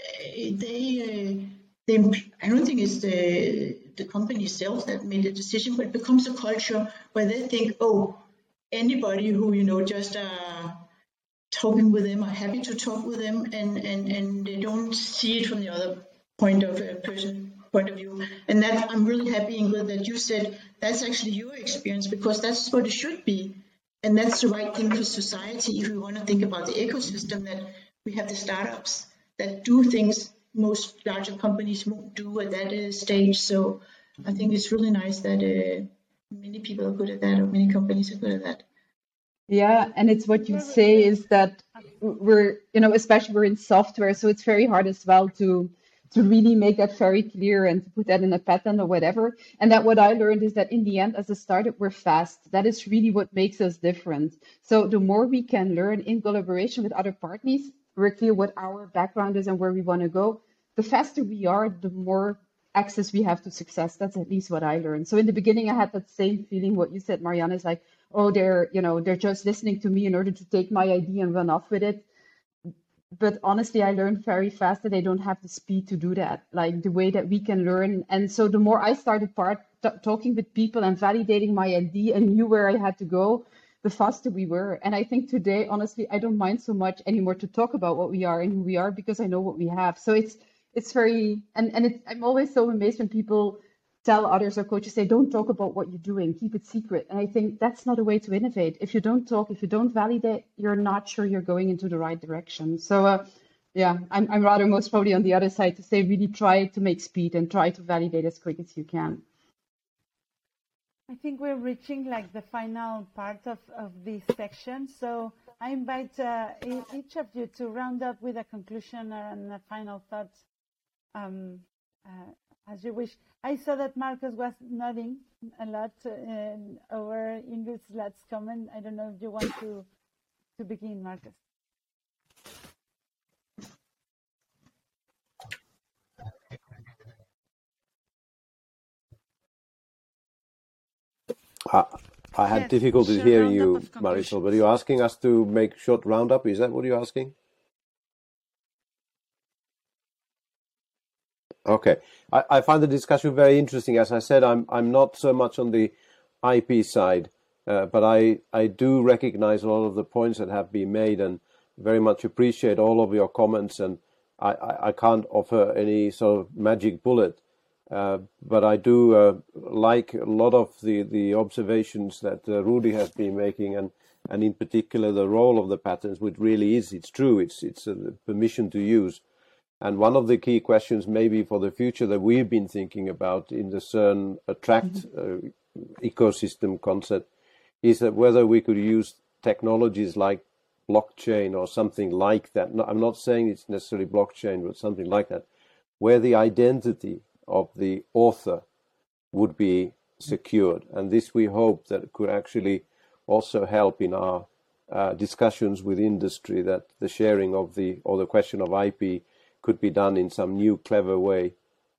uh, they, uh, they, I don't think it's the, the company itself that made the decision, but it becomes a culture where they think, oh, anybody who, you know, just uh, talking with them are happy to talk with them and, and, and they don't see it from the other point of a person point of view. And that I'm really happy, Ingrid, that you said that's actually your experience because that's what it should be. And that's the right thing for society if we want to think about the ecosystem that we have the startups that do things most larger companies won't do at that uh, stage. So I think it's really nice that uh, many people are good at that or many companies are good at that. Yeah, and it's what you say is that we're, you know, especially we're in software, so it's very hard as well to to really make that very clear and to put that in a patent or whatever. And that what I learned is that in the end, as a startup, we're fast. That is really what makes us different. So the more we can learn in collaboration with other parties, we're clear what our background is and where we want to go. The faster we are, the more access we have to success. That's at least what I learned. So in the beginning, I had that same feeling. What you said, Marianne, is like, oh, they're you know they're just listening to me in order to take my idea and run off with it but honestly i learned very fast that they don't have the speed to do that like the way that we can learn and so the more i started part t- talking with people and validating my idea and knew where i had to go the faster we were and i think today honestly i don't mind so much anymore to talk about what we are and who we are because i know what we have so it's it's very and and it's, i'm always so amazed when people tell others or coaches say don't talk about what you're doing. Keep it secret. And i think that's not a way to innovate. If you don't talk if you don't validate you're not sure you're going into the right direction. So uh, yeah I'm, I'm rather most probably on the other side to say really try to make speed and try to validate as quick as you can. I think we're reaching like the final part of, of this section. So i invite uh, each of you to round up with a conclusion and a final thoughts um, uh, as you wish. I saw that Markus was nodding a lot uh, over Ingrid's last comment. I don't know if you want to to begin, Markus. I, I had yes, difficulty hearing you, Marisol, but you're asking us to make short roundup. Is that what you're asking? Okay. I, I find the discussion very interesting. As I said, I'm I'm not so much on the IP side, uh, but I I do recognize a lot of the points that have been made, and very much appreciate all of your comments. And I I, I can't offer any sort of magic bullet, uh, but I do uh, like a lot of the the observations that uh, Rudi has been making, and and in particular the role of the patents, which really is it's true. It's it's a permission to use and one of the key questions, maybe for the future, that we've been thinking about in the CERN attract mm-hmm. uh, ecosystem concept is that whether we could use technologies like blockchain or something like that. No, I'm not saying it's necessarily blockchain, but something like that, where the identity of the author would be secured. And this we hope that could actually also help in our uh, discussions with industry that the sharing of the or the question of IP could be done in some new, clever way,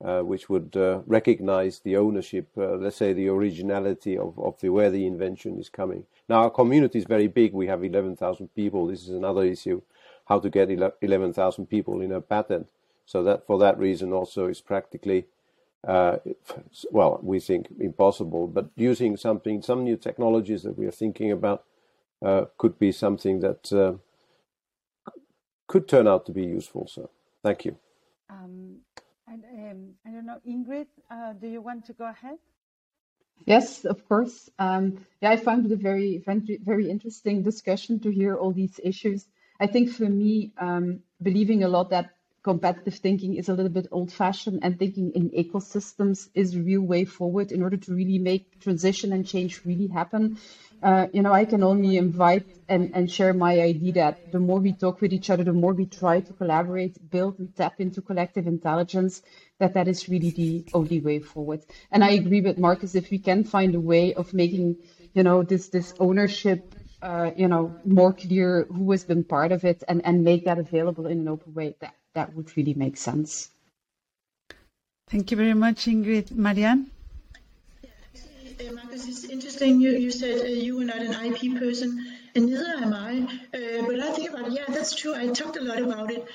uh, which would uh, recognize the ownership, uh, let's say the originality of, of the, where the invention is coming. Now, our community is very big. We have 11,000 people. This is another issue, how to get 11,000 people in a patent. So that for that reason also is practically, uh, well, we think impossible. But using something, some new technologies that we are thinking about uh, could be something that could turn out to be useful. So. Thank you. Um, and, um, I don't know, Ingrid, uh, do you want to go ahead? Yes, of course. Um, yeah, I found it a very, very interesting discussion to hear all these issues. I think for me, um, believing a lot that competitive thinking is a little bit old fashioned and thinking in ecosystems is a real way forward in order to really make transition and change really happen. Uh, you know, I can only invite and, and share my idea that the more we talk with each other, the more we try to collaborate, build and tap into collective intelligence, that that is really the only way forward. And I agree with Markus, if we can find a way of making, you know, this, this ownership, uh, you know, more clear who has been part of it and, and make that available in an open way, that, that would really make sense. Thank you very much, Ingrid. Marianne? Uh, Markus, it's interesting. You, you said uh, you were not an IP person, and neither am I. Uh, but I think about it, yeah, that's true. I talked a lot about it.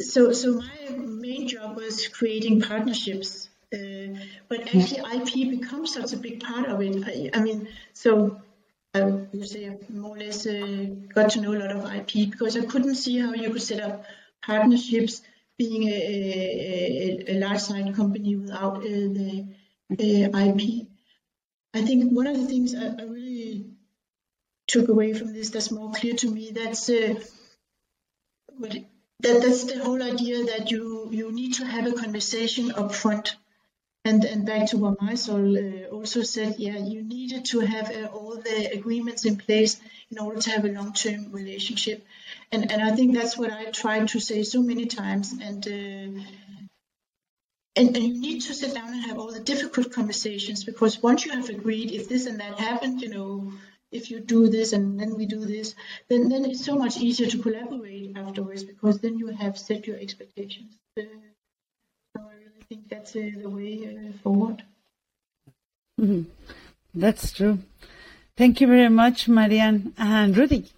So, so my main job was creating partnerships. Uh, but actually, IP becomes such a big part of it. I, I mean, so I would say more or less uh, got to know a lot of IP because I couldn't see how you could set up partnerships being a, a, a large side company without uh, the uh, IP. I think one of the things I, I, really took away from this that's more clear to me that's uh, that that's the whole idea that you you need to have a conversation up front and and back to what Marisol uh, also said yeah you needed to have uh, all the agreements in place in order to have a long-term relationship. And and I think that's what I tried to say so many times. And uh, and, and, you need to sit down and have all the difficult conversations because once you have agreed if this and that happened you know if you do this and then we do this then then it's so much easier to collaborate afterwards because then you have set your expectations uh, so i really think that's uh, the way uh, forward mm-hmm. that's true thank you very much marianne and rudi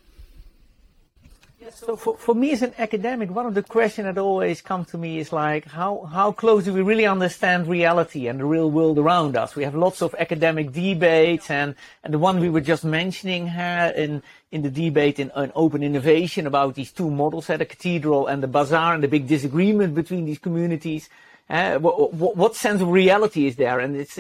so for, for me as an academic, one of the questions that always come to me is like, how, how close do we really understand reality and the real world around us? We have lots of academic debates and, and the one we were just mentioning here in, in the debate in, in open innovation about these two models at the cathedral and the bazaar and the big disagreement between these communities. Uh, what, what, what sense of reality is there? And it's,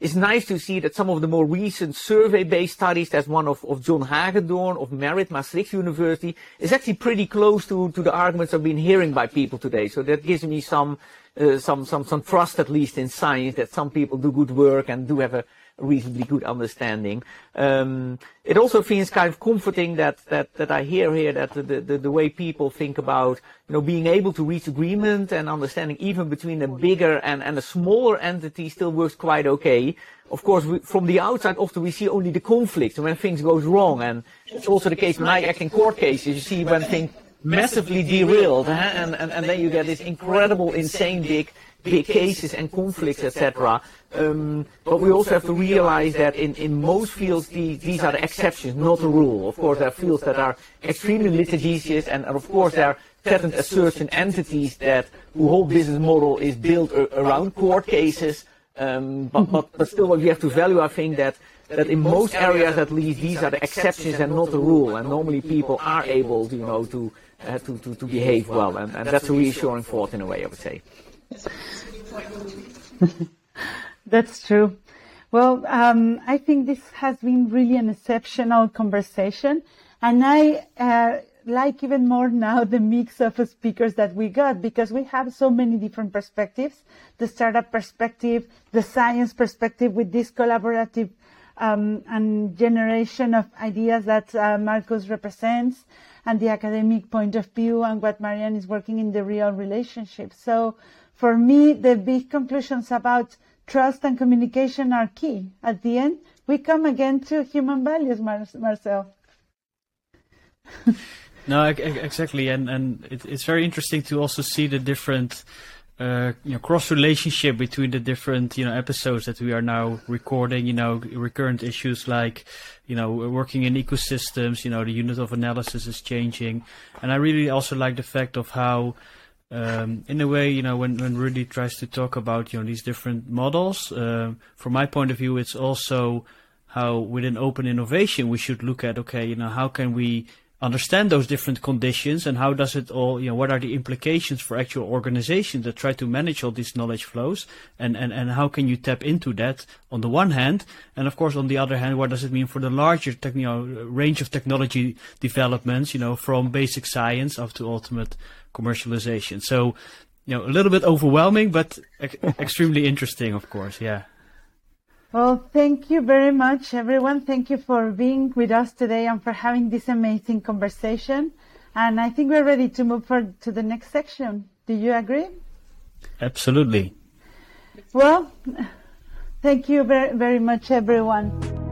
it's nice to see that some of the more recent survey-based studies, there's one of, of John Hagedoorn of Merit Maastricht University, is actually pretty close to, to the arguments I've been hearing by people today. So that gives me some, uh, some, some, some trust at least in science that some people do good work and do have a, reasonably good understanding. Um, it also feels kind of comforting that, that, that I hear here that the, the, the way people think about, you know, being able to reach agreement and understanding even between a bigger and, and a smaller entity still works quite okay. Of course, we, from the outside, often we see only the conflict when things goes wrong. And it's also the case when I act in court cases, you see when things massively derailed, huh? and, and, and then you get this incredible, insane big big cases and conflicts, etc. Um, but we also have to realize that in, in most fields, the, these are the exceptions, not the rule. Of course, there are fields that are extremely litigious, and, and of course, there are patent assertion entities that whose whole business model is built around court cases. Um, but, but, but still, what we have to value, I think, that that in most areas at least these are the exceptions and not the rule and normally people are able you know to uh, to, to, to behave well and, and that's a reassuring thought in a way I would say. That's true. Well, um, I think this has been really an exceptional conversation, and I uh, like even more now the mix of speakers that we got because we have so many different perspectives: the startup perspective, the science perspective, with this collaborative um, and generation of ideas that uh, represents, and the academic point of view, and what Marianne is working in the real relationship. So for me, the big conclusions about trust and communication are key. At the end, we come again to human values, Mar- Marcel. no, exactly, and and it, it's very interesting to also see the different. Uh, you know, cross relationship between the different, you know, episodes that we are now recording, you know, recurrent issues like, you know, working in ecosystems, you know, the unit of analysis is changing. And I really also like the fact of how, um, in a way, you know, when, when Rudi tries to talk about, you know, these different models, uh, from my point of view, it's also how within open innovation we should look at, okay, you know, how can we understand those different conditions and how does it all, you know, what are the implications for actual organizations that try to manage all these knowledge flows and, and, and how can you tap into that on the one hand? And of course, on the other hand, what does it mean for the larger, tech, you know, range of technology developments, you know, from basic science up to ultimate commercialization. So, you know, a little bit overwhelming, but ex- extremely interesting, of course. Yeah. Well, thank you very much, everyone. Thank you for being with us today and for having this amazing conversation. And I think we're ready to move forward to the next section. Do you agree? Absolutely. Well, thank you very, very much, everyone.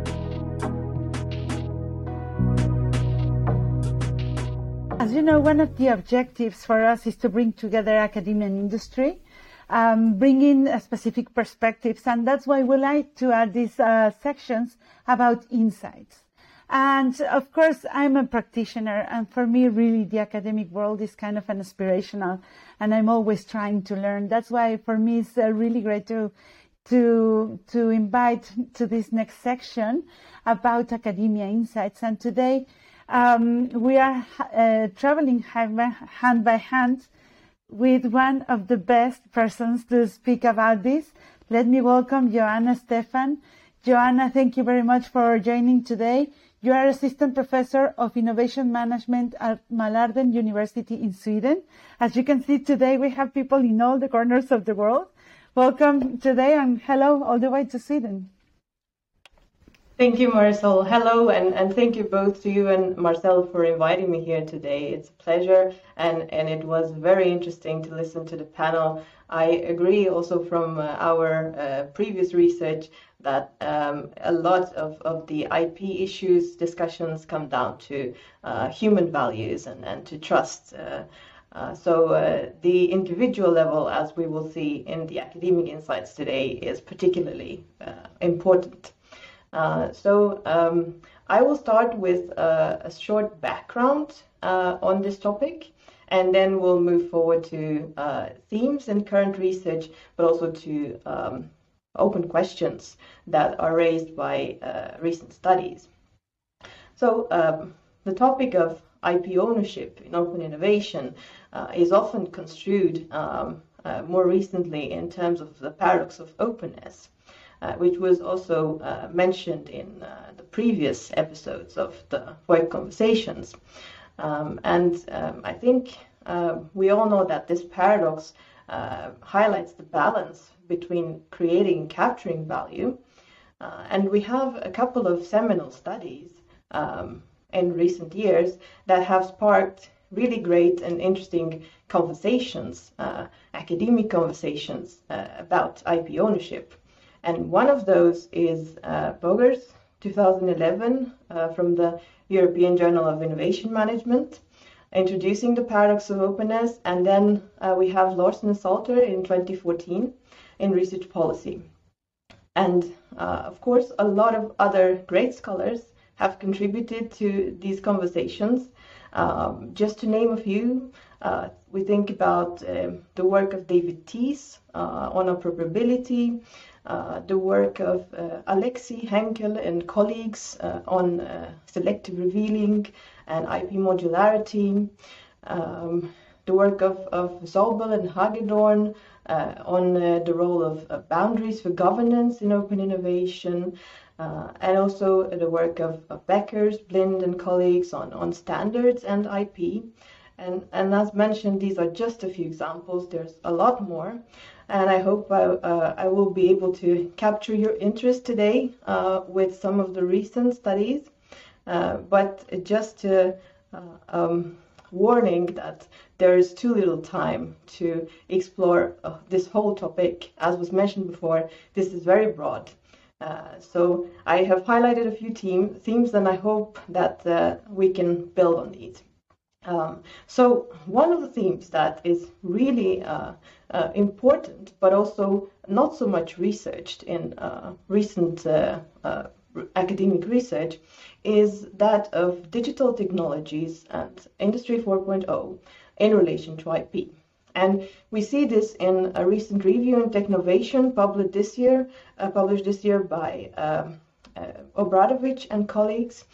You know, one of the objectives for us is to bring together academia and industry, um, bring in uh, specific perspectives, and that's why we like to add these uh, sections about insights. And of course, I'm a practitioner, and for me, really, the academic world is kind of an aspirational, and I'm always trying to learn. That's why, for me, it's uh, really great to to to invite to this next section about academia insights. And today, um, we are uh, traveling hand by, hand by hand with one of the best persons to speak about this. Let me welcome Joanna Stefan. Joanna, thank you very much for joining today. You are assistant professor of innovation management at Mälardalen University in Sweden. As you can see today, we have people in all the corners of the world. Welcome today and hello all the way to Sweden. Thank you, Marcel. Hello, and, and thank you both to you and Marcel for inviting me here today. It's a pleasure, and, and it was very interesting to listen to the panel. I agree also from uh, our uh, previous research that um, a lot of, of the IP issues discussions come down to uh, human values and, and to trust. Uh, uh, so uh, the individual level, as we will see in the academic insights today, is particularly important. Uh, so um, I will start with uh, a short background uh, on this topic, and then we'll move forward to uh, themes and current research, but also to um, open questions that are raised by uh, recent studies. So um, the topic of IP ownership in open innovation is often construed um, more recently in terms of the paradox of openness. Uh, which was also uh, mentioned in uh, the previous episodes of the WOIConversations. Um, and um, I think we all know that this paradox highlights the balance between creating and capturing value. and we have a couple of seminal studies um, in recent years that have sparked really great and interesting conversations, uh, academic conversations uh, about IP ownership. And one of those is uh, Bogers 2011 uh, from the European Journal of Innovation Management, introducing the paradox of openness. And then uh, we have Laursen and Salter in 2014 in research policy. And uh, of course, a lot of other great scholars have contributed to these conversations. Um, just to name a few, uh, we think about um, the work of David Teece uh, on uh, the work of uh, Alexi Henkel and colleagues uh, on selective revealing and IP modularity, um, the work of, of Zobel and Hagedoorn uh, on uh, the role of uh, boundaries for governance in open innovation, and also the work of, of Bekkers, Blind, and colleagues on, on standards and IP. And, and as mentioned, these are just a few examples. There's a lot more and I hope I, uh, I will be able to capture your interest today uh, with some of the recent studies. Uh, but just a uh, um, warning that there is too little time to explore uh, this whole topic. As was mentioned before, this is very broad. Uh, so I have highlighted a few theme, themes and I hope that we can build on these. Um, so one of the themes that is really uh, uh, important, but also not so much researched in uh, recent uh, uh, academic research, is that of digital technologies and Industry 4.0 in relation to IP. And we see this in a recent review in Technovation published this year, uh, published this year by um, Obradović and colleagues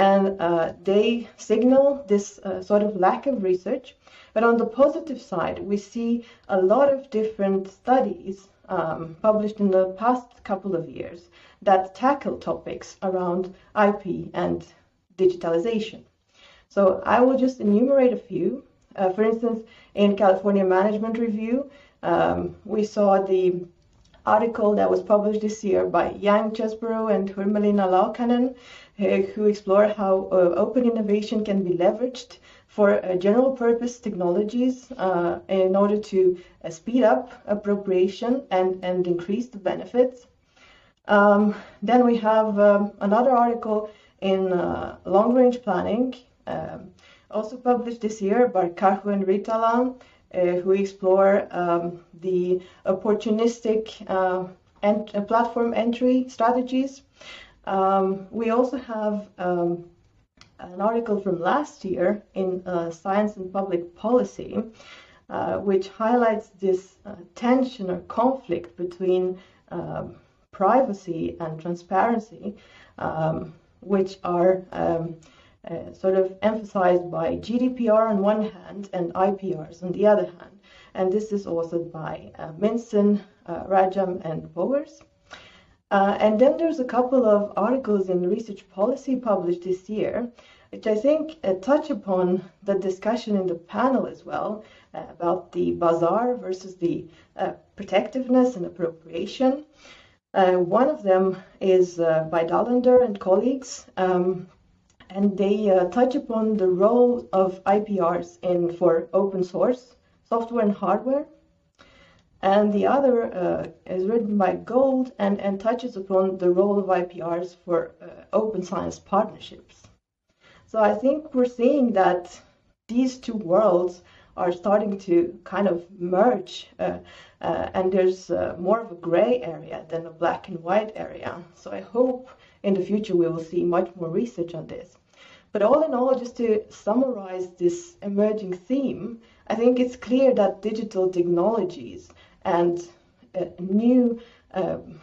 and uh, they signal this uh, sort of lack of research. But on the positive side, we see a lot of different studies um, published in the past couple of years that tackle topics around IP and digitalization. So I will just enumerate a few. Uh, for instance, in California Management Review, um, we saw the article that was published this year by Yang Chesbrough and Hurmelinna Laukkanen who explore how uh, open innovation can be leveraged for uh, general purpose technologies uh, in order to speed up appropriation and, and increase the benefits. Um, then we have um, another article in long range planning. Um, also published this year by Karhu and Ritala, uh, who explore um, the opportunistic uh, ent- uh, platform entry strategies. Um, we also have um, an article from last year in uh, Science and Public Policy, uh, which highlights this uh, tension or conflict between um, privacy and transparency, um, which are um, uh, sort of emphasized by GDPR on one hand and IPRs on the other hand. And this is authored by uh, Minson, uh, Rajam, and Bowers. Uh, and then there's a couple of articles in Research Policy published this year, which I think uh, touch upon the discussion in the panel as well about the bazaar versus the protectiveness and appropriation. one of them is by Dahlander and colleagues. Um, and they uh, touch upon the role of IPRs in for open source software and hardware. And the other uh, is written by Gold and, and touches upon the role of IPRs for uh, open science partnerships. So I think we're seeing that these two worlds are starting to kind of merge, uh, uh, and there's uh, more of a gray area than a black and white area. So I hope in the future we will see much more research on this. But all in all, just to summarize this emerging theme, I think it's clear that digital technologies and uh, new um,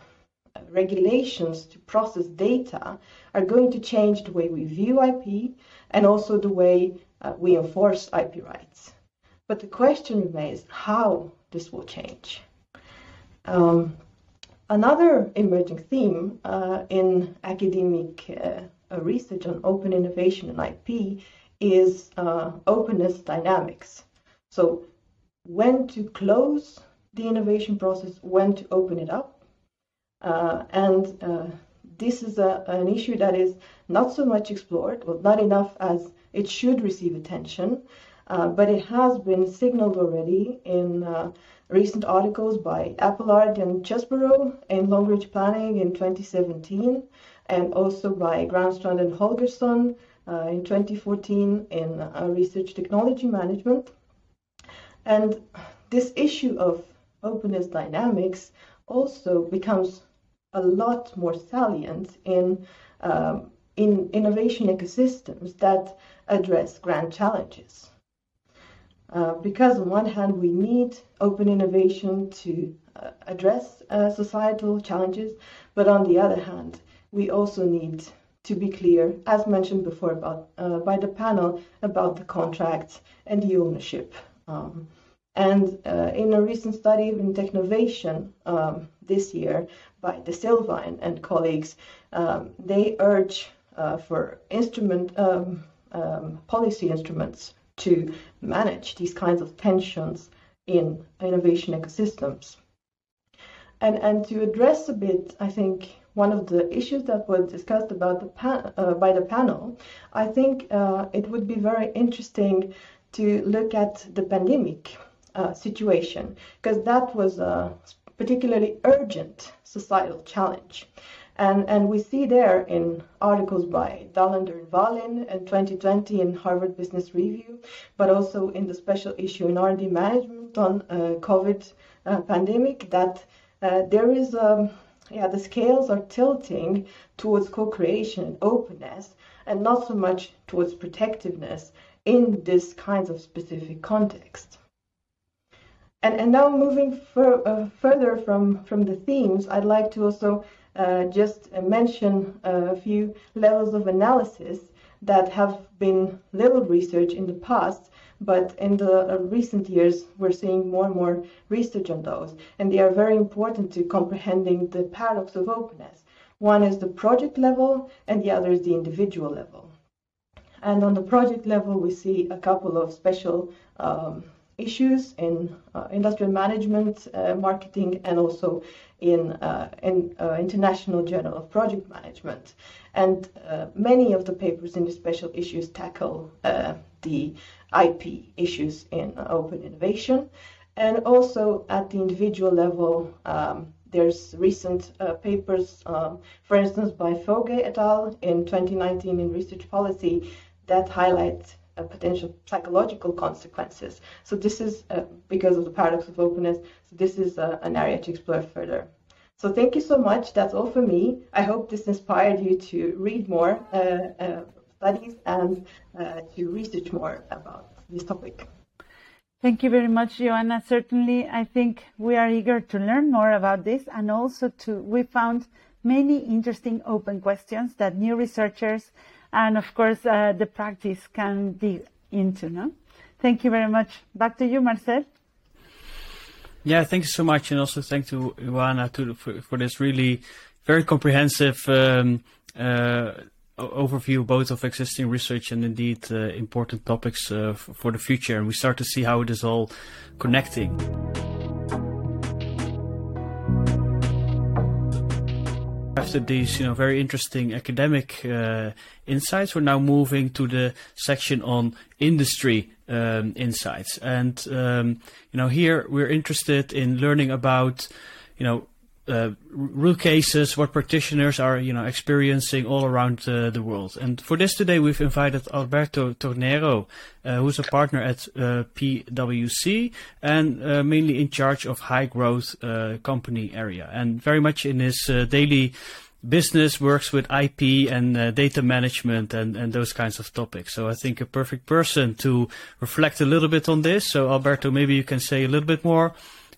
regulations to process data are going to change the way we view IP and also the way uh, we enforce IP rights. But the question remains how this will change. Um, another emerging theme uh, in academic uh, research on open innovation and IP is uh, openness dynamics. So when to close the innovation process, when to open it up. Uh, and uh, this is a, an issue that is not so much explored, well, not enough as it should receive attention, uh, but it has been signaled already in uh, recent articles by Appleyard and Chesbrough in Long Range Planning in 2017, and also by Granstrand and Holgersson uh, in 2014 in uh, Research Technology Management. And this issue of openness dynamics also becomes a lot more salient in, um, in innovation ecosystems that address grand challenges. Uh, because on one hand, we need open innovation to uh, address uh, societal challenges, but on the other hand, we also need to be clear, as mentioned before about, uh, by the panel, about the contracts and the ownership. Um, and uh, in a recent study in Technovation um, this year by De Silva and, and colleagues, um, they urge for instrument um, um, policy instruments to manage these kinds of tensions in innovation ecosystems. And, and to address a bit, I think, one of the issues that was discussed about the uh, by the panel, I think uh, it would be very interesting to look at the pandemic uh, situation because that was a particularly urgent societal challenge. And, and we see there in articles by Dahlander and Wallin in 2020 in Harvard Business Review, but also in the special issue in R&D Management on uh, COVID uh, pandemic that uh, there is um, yeah, the scales are tilting towards co-creation and openness and not so much towards protectiveness in this kinds of specific context. And, and now moving uh, further from, from the themes, I'd like to also just mention a few levels of analysis that have been little research in the past but in the uh, recent years, we're seeing more and more research on those, and they are very important to comprehending the paradox of openness. One is the project level, and the other is the individual level. And on the project level, we see a couple of special um, issues in uh, industrial management, uh, marketing, and also in, uh, in International Journal of Project Management. And many of the papers in the special issues tackle the IP issues in open innovation. And also at the individual level, um, there's recent uh, papers, um, for instance, by Foge et al. in 2019 in Research Policy that highlight uh, potential psychological consequences. So this is uh, because of the paradox of openness. So this is uh, an area to explore further. So thank you so much. That's all for me. I hope this inspired you to read more uh, uh, studies and uh, to research more about this topic. Thank you very much, Joanna. Certainly, I think we are eager to learn more about this and also to, we found many interesting open questions that new researchers and of course uh, the practice can dig into. No? Thank you very much. Back to you, Marcel. Yeah, thank you so much, and also thank to Ioana to, for, for this really very comprehensive um, uh, overview both of existing research and indeed uh, important topics uh, for the future. And we start to see how it is all connecting. After these, you know, very interesting academic uh, insights, we're now moving to the section on industry um, insights. And um, you know, here we're interested in learning about, you know, uh, real cases, what practitioners are, you know, experiencing all around uh, the world. And for this today, we've invited Alberto Tornero, uh, who's a partner at uh, PwC and uh, mainly in charge of high growth uh, company area, and very much in his daily business works with IP and uh, data management and, and those kinds of topics. So I think a perfect person to reflect a little bit on this. So Alberto, maybe you can say a little bit more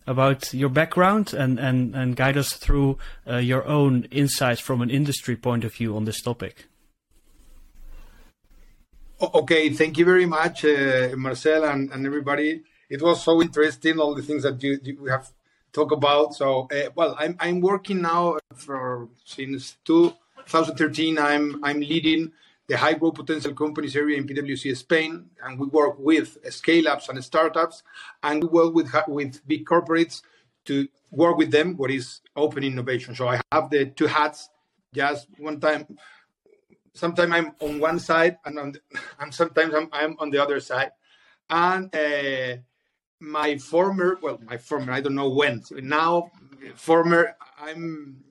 about your background and, and, and guide us through uh, your own insights from an industry point of view on this topic. Okay, thank you very much, uh, Marcel and, and everybody. It was so interesting, all the things that you, you have talked about. So, uh, well, I'm I'm working now for since 2013. I'm I'm leading the high growth potential companies area in PwC Spain, and we work with scale ups and startups, and we work with with big corporates to work with them. What is open innovation? So I have the two hats. Just one time, sometimes I'm on one side, and on the, and sometimes I'm I'm on the other side, and. Uh, my former well my former i don't know when so now former i'm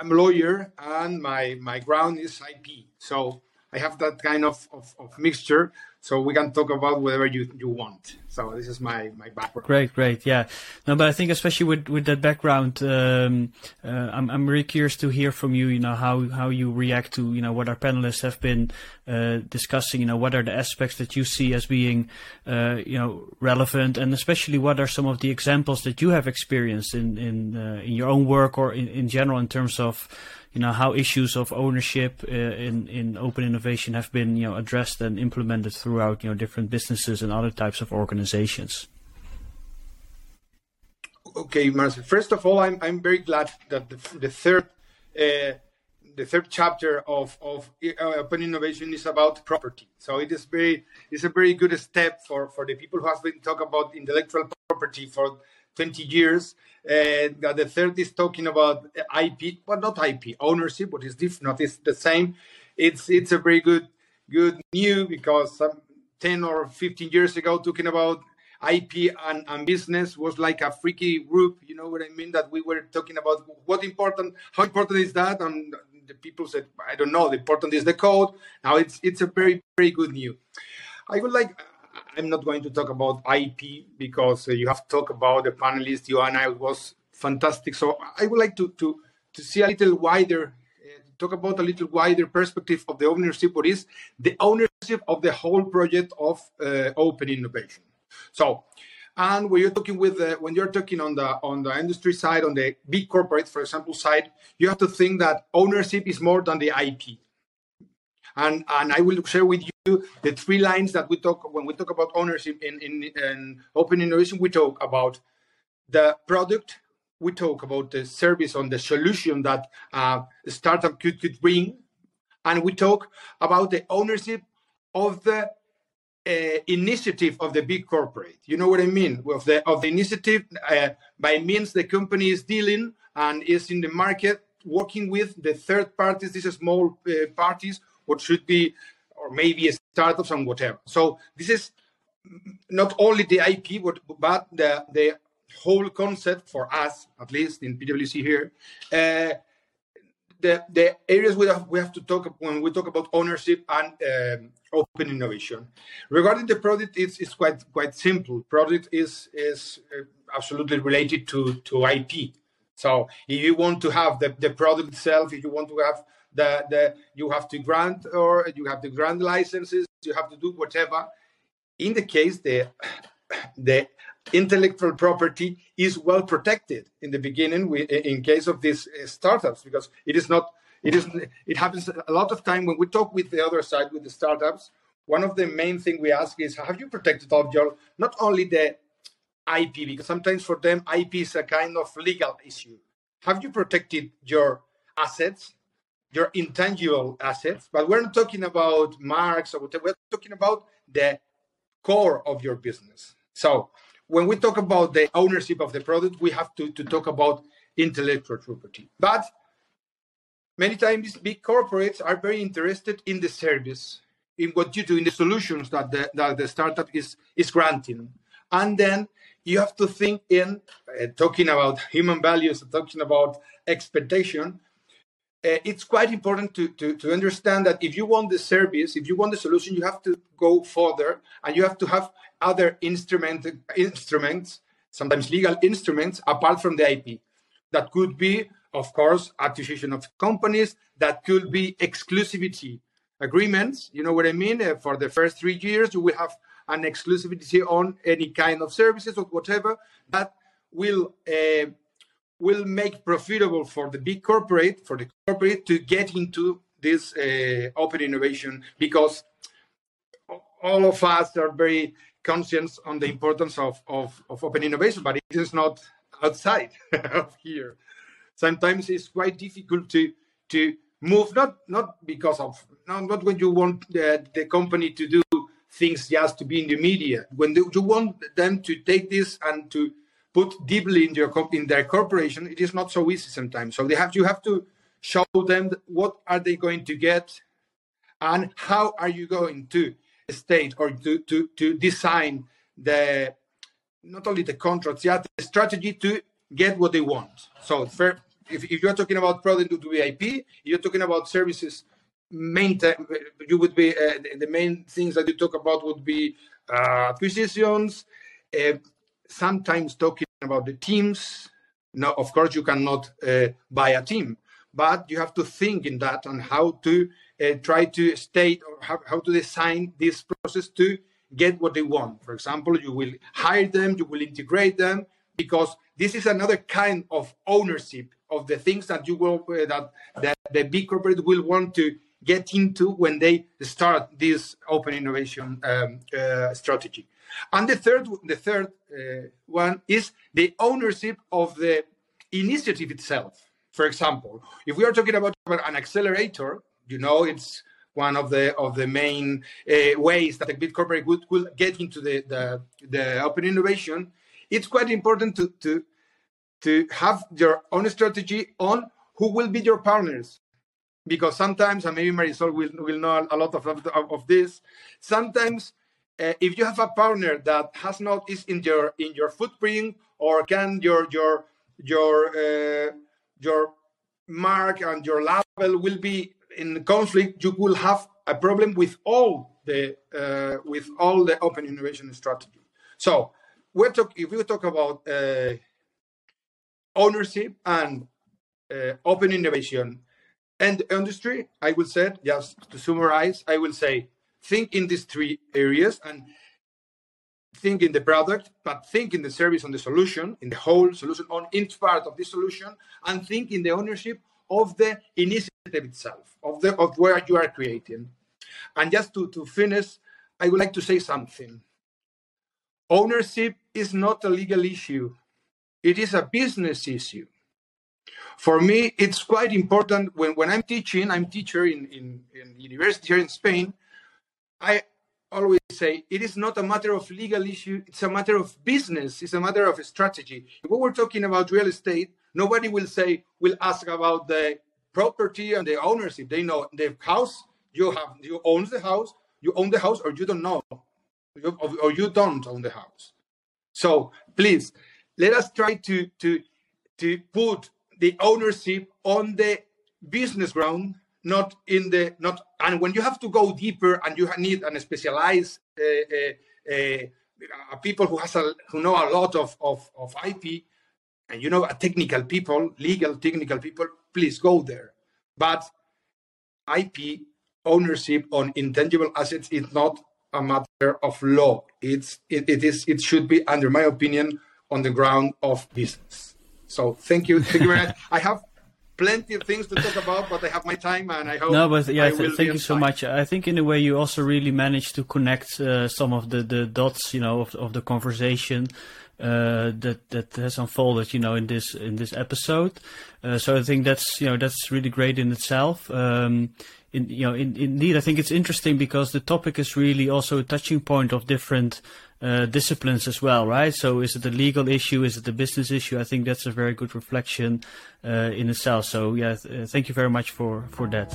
i'm a lawyer and my my ground is ip so i have that kind of, of, of mixture so we can talk about whatever you, you want. So this is my, my background. Great, great, yeah. No, but I think especially with, with that background, um, uh, I'm I'm really curious to hear from you. You know how how you react to you know what our panelists have been uh, discussing. You know what are the aspects that you see as being uh, you know relevant, and especially what are some of the examples that you have experienced in in uh, in your own work or in, in general in terms of you know how issues of ownership uh, in in open innovation have been you know addressed and implemented throughout you know different businesses and other types of organizations. Okay, Marcel. First of all, I'm I'm very glad that the, the third uh, the third chapter of of uh, open innovation is about property. So it is very it's a very good step for for the people who have been talking about intellectual property for 20 years. Uh, the third is talking about IP, but not IP ownership, but it's different, not it's the same. It's it's a very good good new because some 10 or 15 years ago talking about IP and, and business was like a freaky group. You know what I mean? That we were talking about what important, how important is that, and the people said, I don't know. The important is the code. Now it's it's a very very good new. I would like I'm not going to talk about IP because uh, you have talked about the panelists. and I was fantastic. So I would like to to to see a little wider, uh, talk about a little wider perspective of the ownership. What is the ownership of the whole project of uh, open innovation? So, and when you're talking with the, when you're talking on the on the industry side, on the big corporate, for example, side, you have to think that ownership is more than the IP. And, and I will share with you the three lines that we talk when we talk about ownership in, in, in open innovation. We talk about the product, we talk about the service on the solution that uh, startup could, could bring, and we talk about the ownership of the uh, initiative of the big corporate. You know what I mean? Of the of the initiative uh, by means the company is dealing and is in the market working with the third parties, these small uh, parties what should be, or maybe startups and whatever. So this is not only the IP, but, but the, the whole concept for us, at least in PwC here, uh, the, the areas we have, we have to talk when we talk about ownership and um, open innovation. Regarding the product, it's, it's quite quite simple. Product is is uh, absolutely related to to IP. So if you want to have the, the product itself, if you want to have the you have to grant or you have to grant licenses, you have to do whatever. In the case the the intellectual property is well protected in the beginning we, in case of these uh, startups because it is not it is it happens a lot of time. When we talk with the other side with the startups one of the main thing we ask is have you protected all your not only the ip because sometimes for them ip is a kind of legal issue. Have you protected your assets your intangible assets but we're not talking about marks or whatever we're talking about the core of your business so when we talk about the ownership of the product, we have to, to talk about intellectual property. But many times big corporates are very interested in the service, in what you do, in the solutions that the, that the startup is, is granting. And then you have to think in uh, talking about human values, talking about expectation. Uh, it's quite important to, to, to understand that if you want the service, if you want the solution, you have to go further and you have to have other instrument, instruments, sometimes legal instruments, apart from the IP. That could be, of course, acquisition of companies, that could be exclusivity agreements. You know what I mean? Uh, for the first three years, you will have an exclusivity on any kind of services or whatever that will uh, will make profitable for the big corporate for the corporate to get into this uh, open innovation because all of us are very conscious on the importance of, of, of open innovation, but it is not outside of here. Sometimes it's quite difficult to to move, not not because of not, not when you want the, the company to do things just to be in the media. When they, you want them to take this and to put deeply in in their corporation, it is not so easy sometimes. So they have you have to show them what are they going to get and how are you going to state or to, to, to design the not only the contracts, yeah, the strategy to get what they want. So fair, if, if you're talking about product to VIP, you're talking about services. Main you would be uh, the main things that you talk about would be uh, acquisitions. Uh, sometimes talking about the teams. No, of course you cannot uh, buy a team, but you have to think in that on how to uh, try to state or how, how to design this process to get what they want. For example, you will hire them, you will integrate them, because this is another kind of ownership of the things that you will uh, that, that the big corporate will want to get into when they start this open innovation um, uh, strategy. And the third, the third uh, one is the ownership of the initiative itself. For example, if we are talking about an accelerator, you know, it's one of the of the main uh, ways that a big corporate will get into the, the the open innovation. It's quite important to to to have your own strategy on who will be your partners because sometimes and maybe marisol will, will know a lot of, of, of this sometimes uh, if you have a partner that has not is in your in your footprint or can your your your uh, your mark and your label will be in conflict, you will have a problem with all the uh, with all the open innovation strategy. So we're talk, if we talk about uh, ownership and uh, open innovation and industry, I will say just to summarize, I will say think in these three areas and think in the product, but think in the service and the solution, in the whole solution on each part of the solution, and think in the ownership of the initiative itself, of the of where you are creating. And just to, to finish, I would like to say something. Ownership is not a legal issue, it is a business issue. For me, it's quite important when, when I'm teaching, I'm teacher in, in, in university here in Spain, I always say it is not a matter of legal issue, it's a matter of business, it's a matter of strategy. If we were talking about real estate, nobody will say, will ask about the property and the ownership. They know the house you have, you own the house, you own the house, or you don't know, or you don't own the house. So please, let us try to to to put the ownership on the business ground, not in the not. And when you have to go deeper and you need an specialized uh, uh, people who has a who know a lot of, of of IP, and you know a technical people, legal technical people, please go there. But IP ownership on intangible assets is not a matter of law. It's it, it is it should be, under my opinion, on the ground of business. So thank you, thank you very much. I have plenty of things to talk about, but I have my time, and I hope. No, but yeah, th- thank you so time. much. I think in a way you also really managed to connect uh, some of the, the dots, you know, of, of the conversation uh, that that has unfolded, you know, in this in this episode. Uh, so I think that's you know that's really great in itself. Um, in, you know, in, indeed, I think it's interesting because the topic is really also a touching point of different uh, disciplines as well, right? So is it a legal issue? Is it a business issue? I think that's a very good reflection uh, in itself. So yeah, th- uh, thank you very much for for that.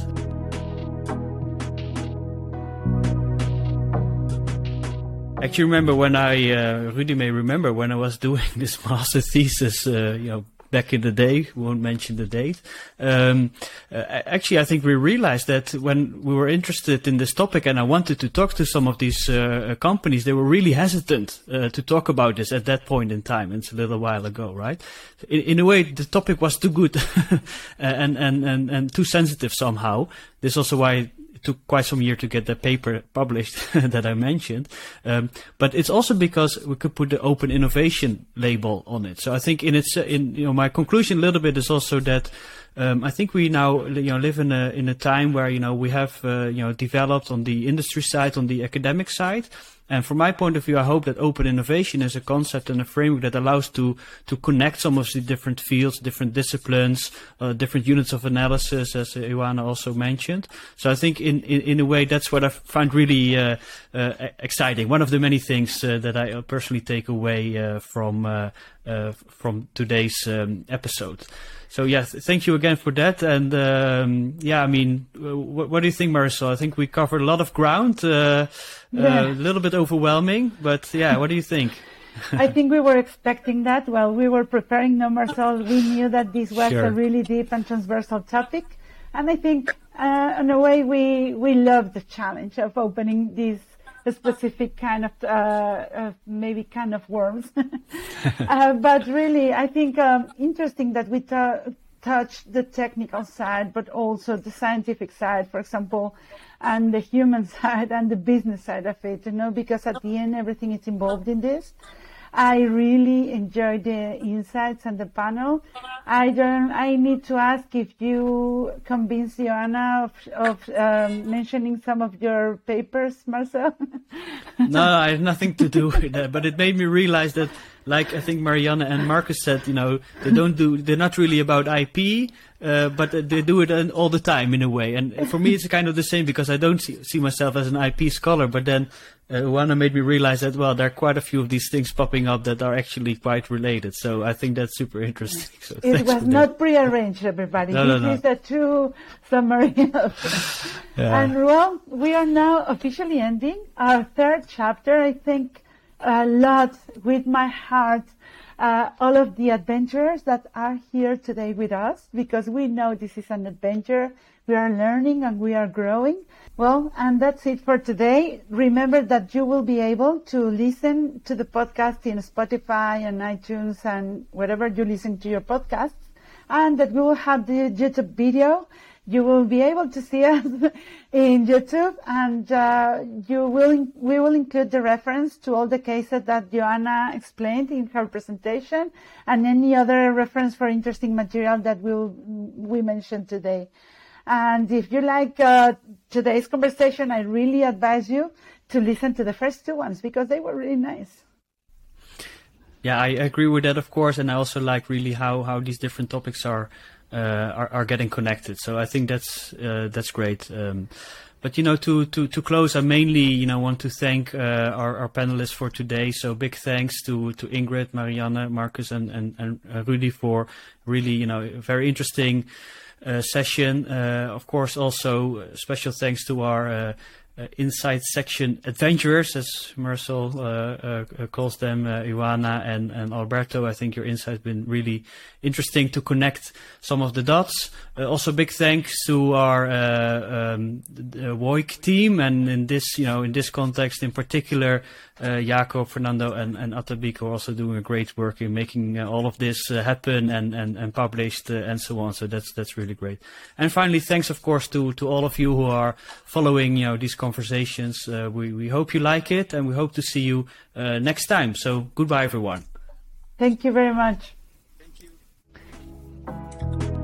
Actually, remember when I, uh, Rudi may remember when I was doing this master thesis, uh, you know, back in the day. Won't mention the date. Um, uh, actually, I think we realized that when we were interested in this topic and I wanted to talk to some of these uh, companies, they were really hesitant uh, to talk about this at that point in time. It's a little while ago, right? In, in a way, the topic was too good and, and, and, and too sensitive somehow. This is also why took quite some year to get that paper published that I mentioned. Um, but it's also because we could put the open innovation label on it. So I think in its, in, you know, my conclusion a little bit is also that, um, I think we now, you know, live in a, in a time where, you know, we have, uh, you know, developed on the industry side, on the academic side, and from my point of view, I hope that open innovation is a concept and a framework that allows to to connect some of the different fields, different disciplines, uh, different units of analysis, as Ioana also mentioned. So I think in, in, in a way that's what I find really uh, uh, exciting. One of the many things uh, that I personally take away uh, from uh, from today's um, episode. So yeah, thank you again for that. And um, yeah, I mean, what, what, do you think, Marisol? I think we covered a lot of ground. Uh, yeah. uh, a little bit overwhelming, but yeah, what do you think? I think we were expecting that. While we were preparing no Marcel, we knew that this was sure. a really deep and transversal topic. And I think, uh, in a way, we, we love the challenge of opening these specific kind of, uh, maybe kind of worms. uh, but really, I think um, interesting that we t- touch the technical side, but also the scientific side, for example, and the human side and the business side of it, you know, because at the end, everything is involved in this. I really enjoyed the insights and the panel. I don't. I need to ask if you convinced Ioana of, of um, mentioning some of your papers, Marcel. no, I have nothing to do with that. But it made me realize that, like I think Mariana and Markus said, you know, they don't do. They're not really about IP. Uh, but they do it all the time in a way. And for me, it's kind of the same because I don't see, see myself as an IP scholar. But then uh, Ioana made me realize that well, there are quite a few of these things popping up that are actually quite related. So I think that's super interesting. So it was not prearranged, everybody. No, this no, no. is a true summary. Yeah. And well, we are now officially ending our third chapter. I think a lot with my heart uh, all of the adventurers that are here today with us because we know this is an adventure. We are learning and we are growing. Well, and that's it for today. Remember that you will be able to listen to the podcast in Spotify and iTunes and wherever you listen to your podcasts and that we will have the YouTube video you will be able to see us in YouTube, and uh, you will we will include the reference to all the cases that Ioana explained in her presentation, and any other reference for interesting material that we'll, we mentioned today. And if you like uh, today's conversation, I really advise you to listen to the first two ones because they were really nice. Yeah, I agree with that, of course, and I also like really how how these different topics are are, are getting connected. So I think that's uh, that's great. Um, but you know, to, to, to close, I mainly you know want to thank uh, our, our panelists for today. So big thanks to, to Ingrid, Marianne, Markus, and and, and Rudi for really you know very interesting uh, session. Uh, of course, also special thanks to our uh, inside section adventurers, as Marcel uh, uh, calls them, uh, Ioana and, and Alberto. I think your insight has been really interesting to connect some of the dots. Uh, also, big thanks to our uh, um, WOIC team, and in this, you know, in this context, in particular, uh, Jakob, Fernando, and, and Atabico are also doing a great work in making uh, all of this uh, happen and, and, and published and so on. So that's that's really great. And finally, thanks of course to, to all of you who are following you know these conversations. we we hope you like it, and we hope to see you next time. So goodbye, everyone. Thank you very much. Thank you.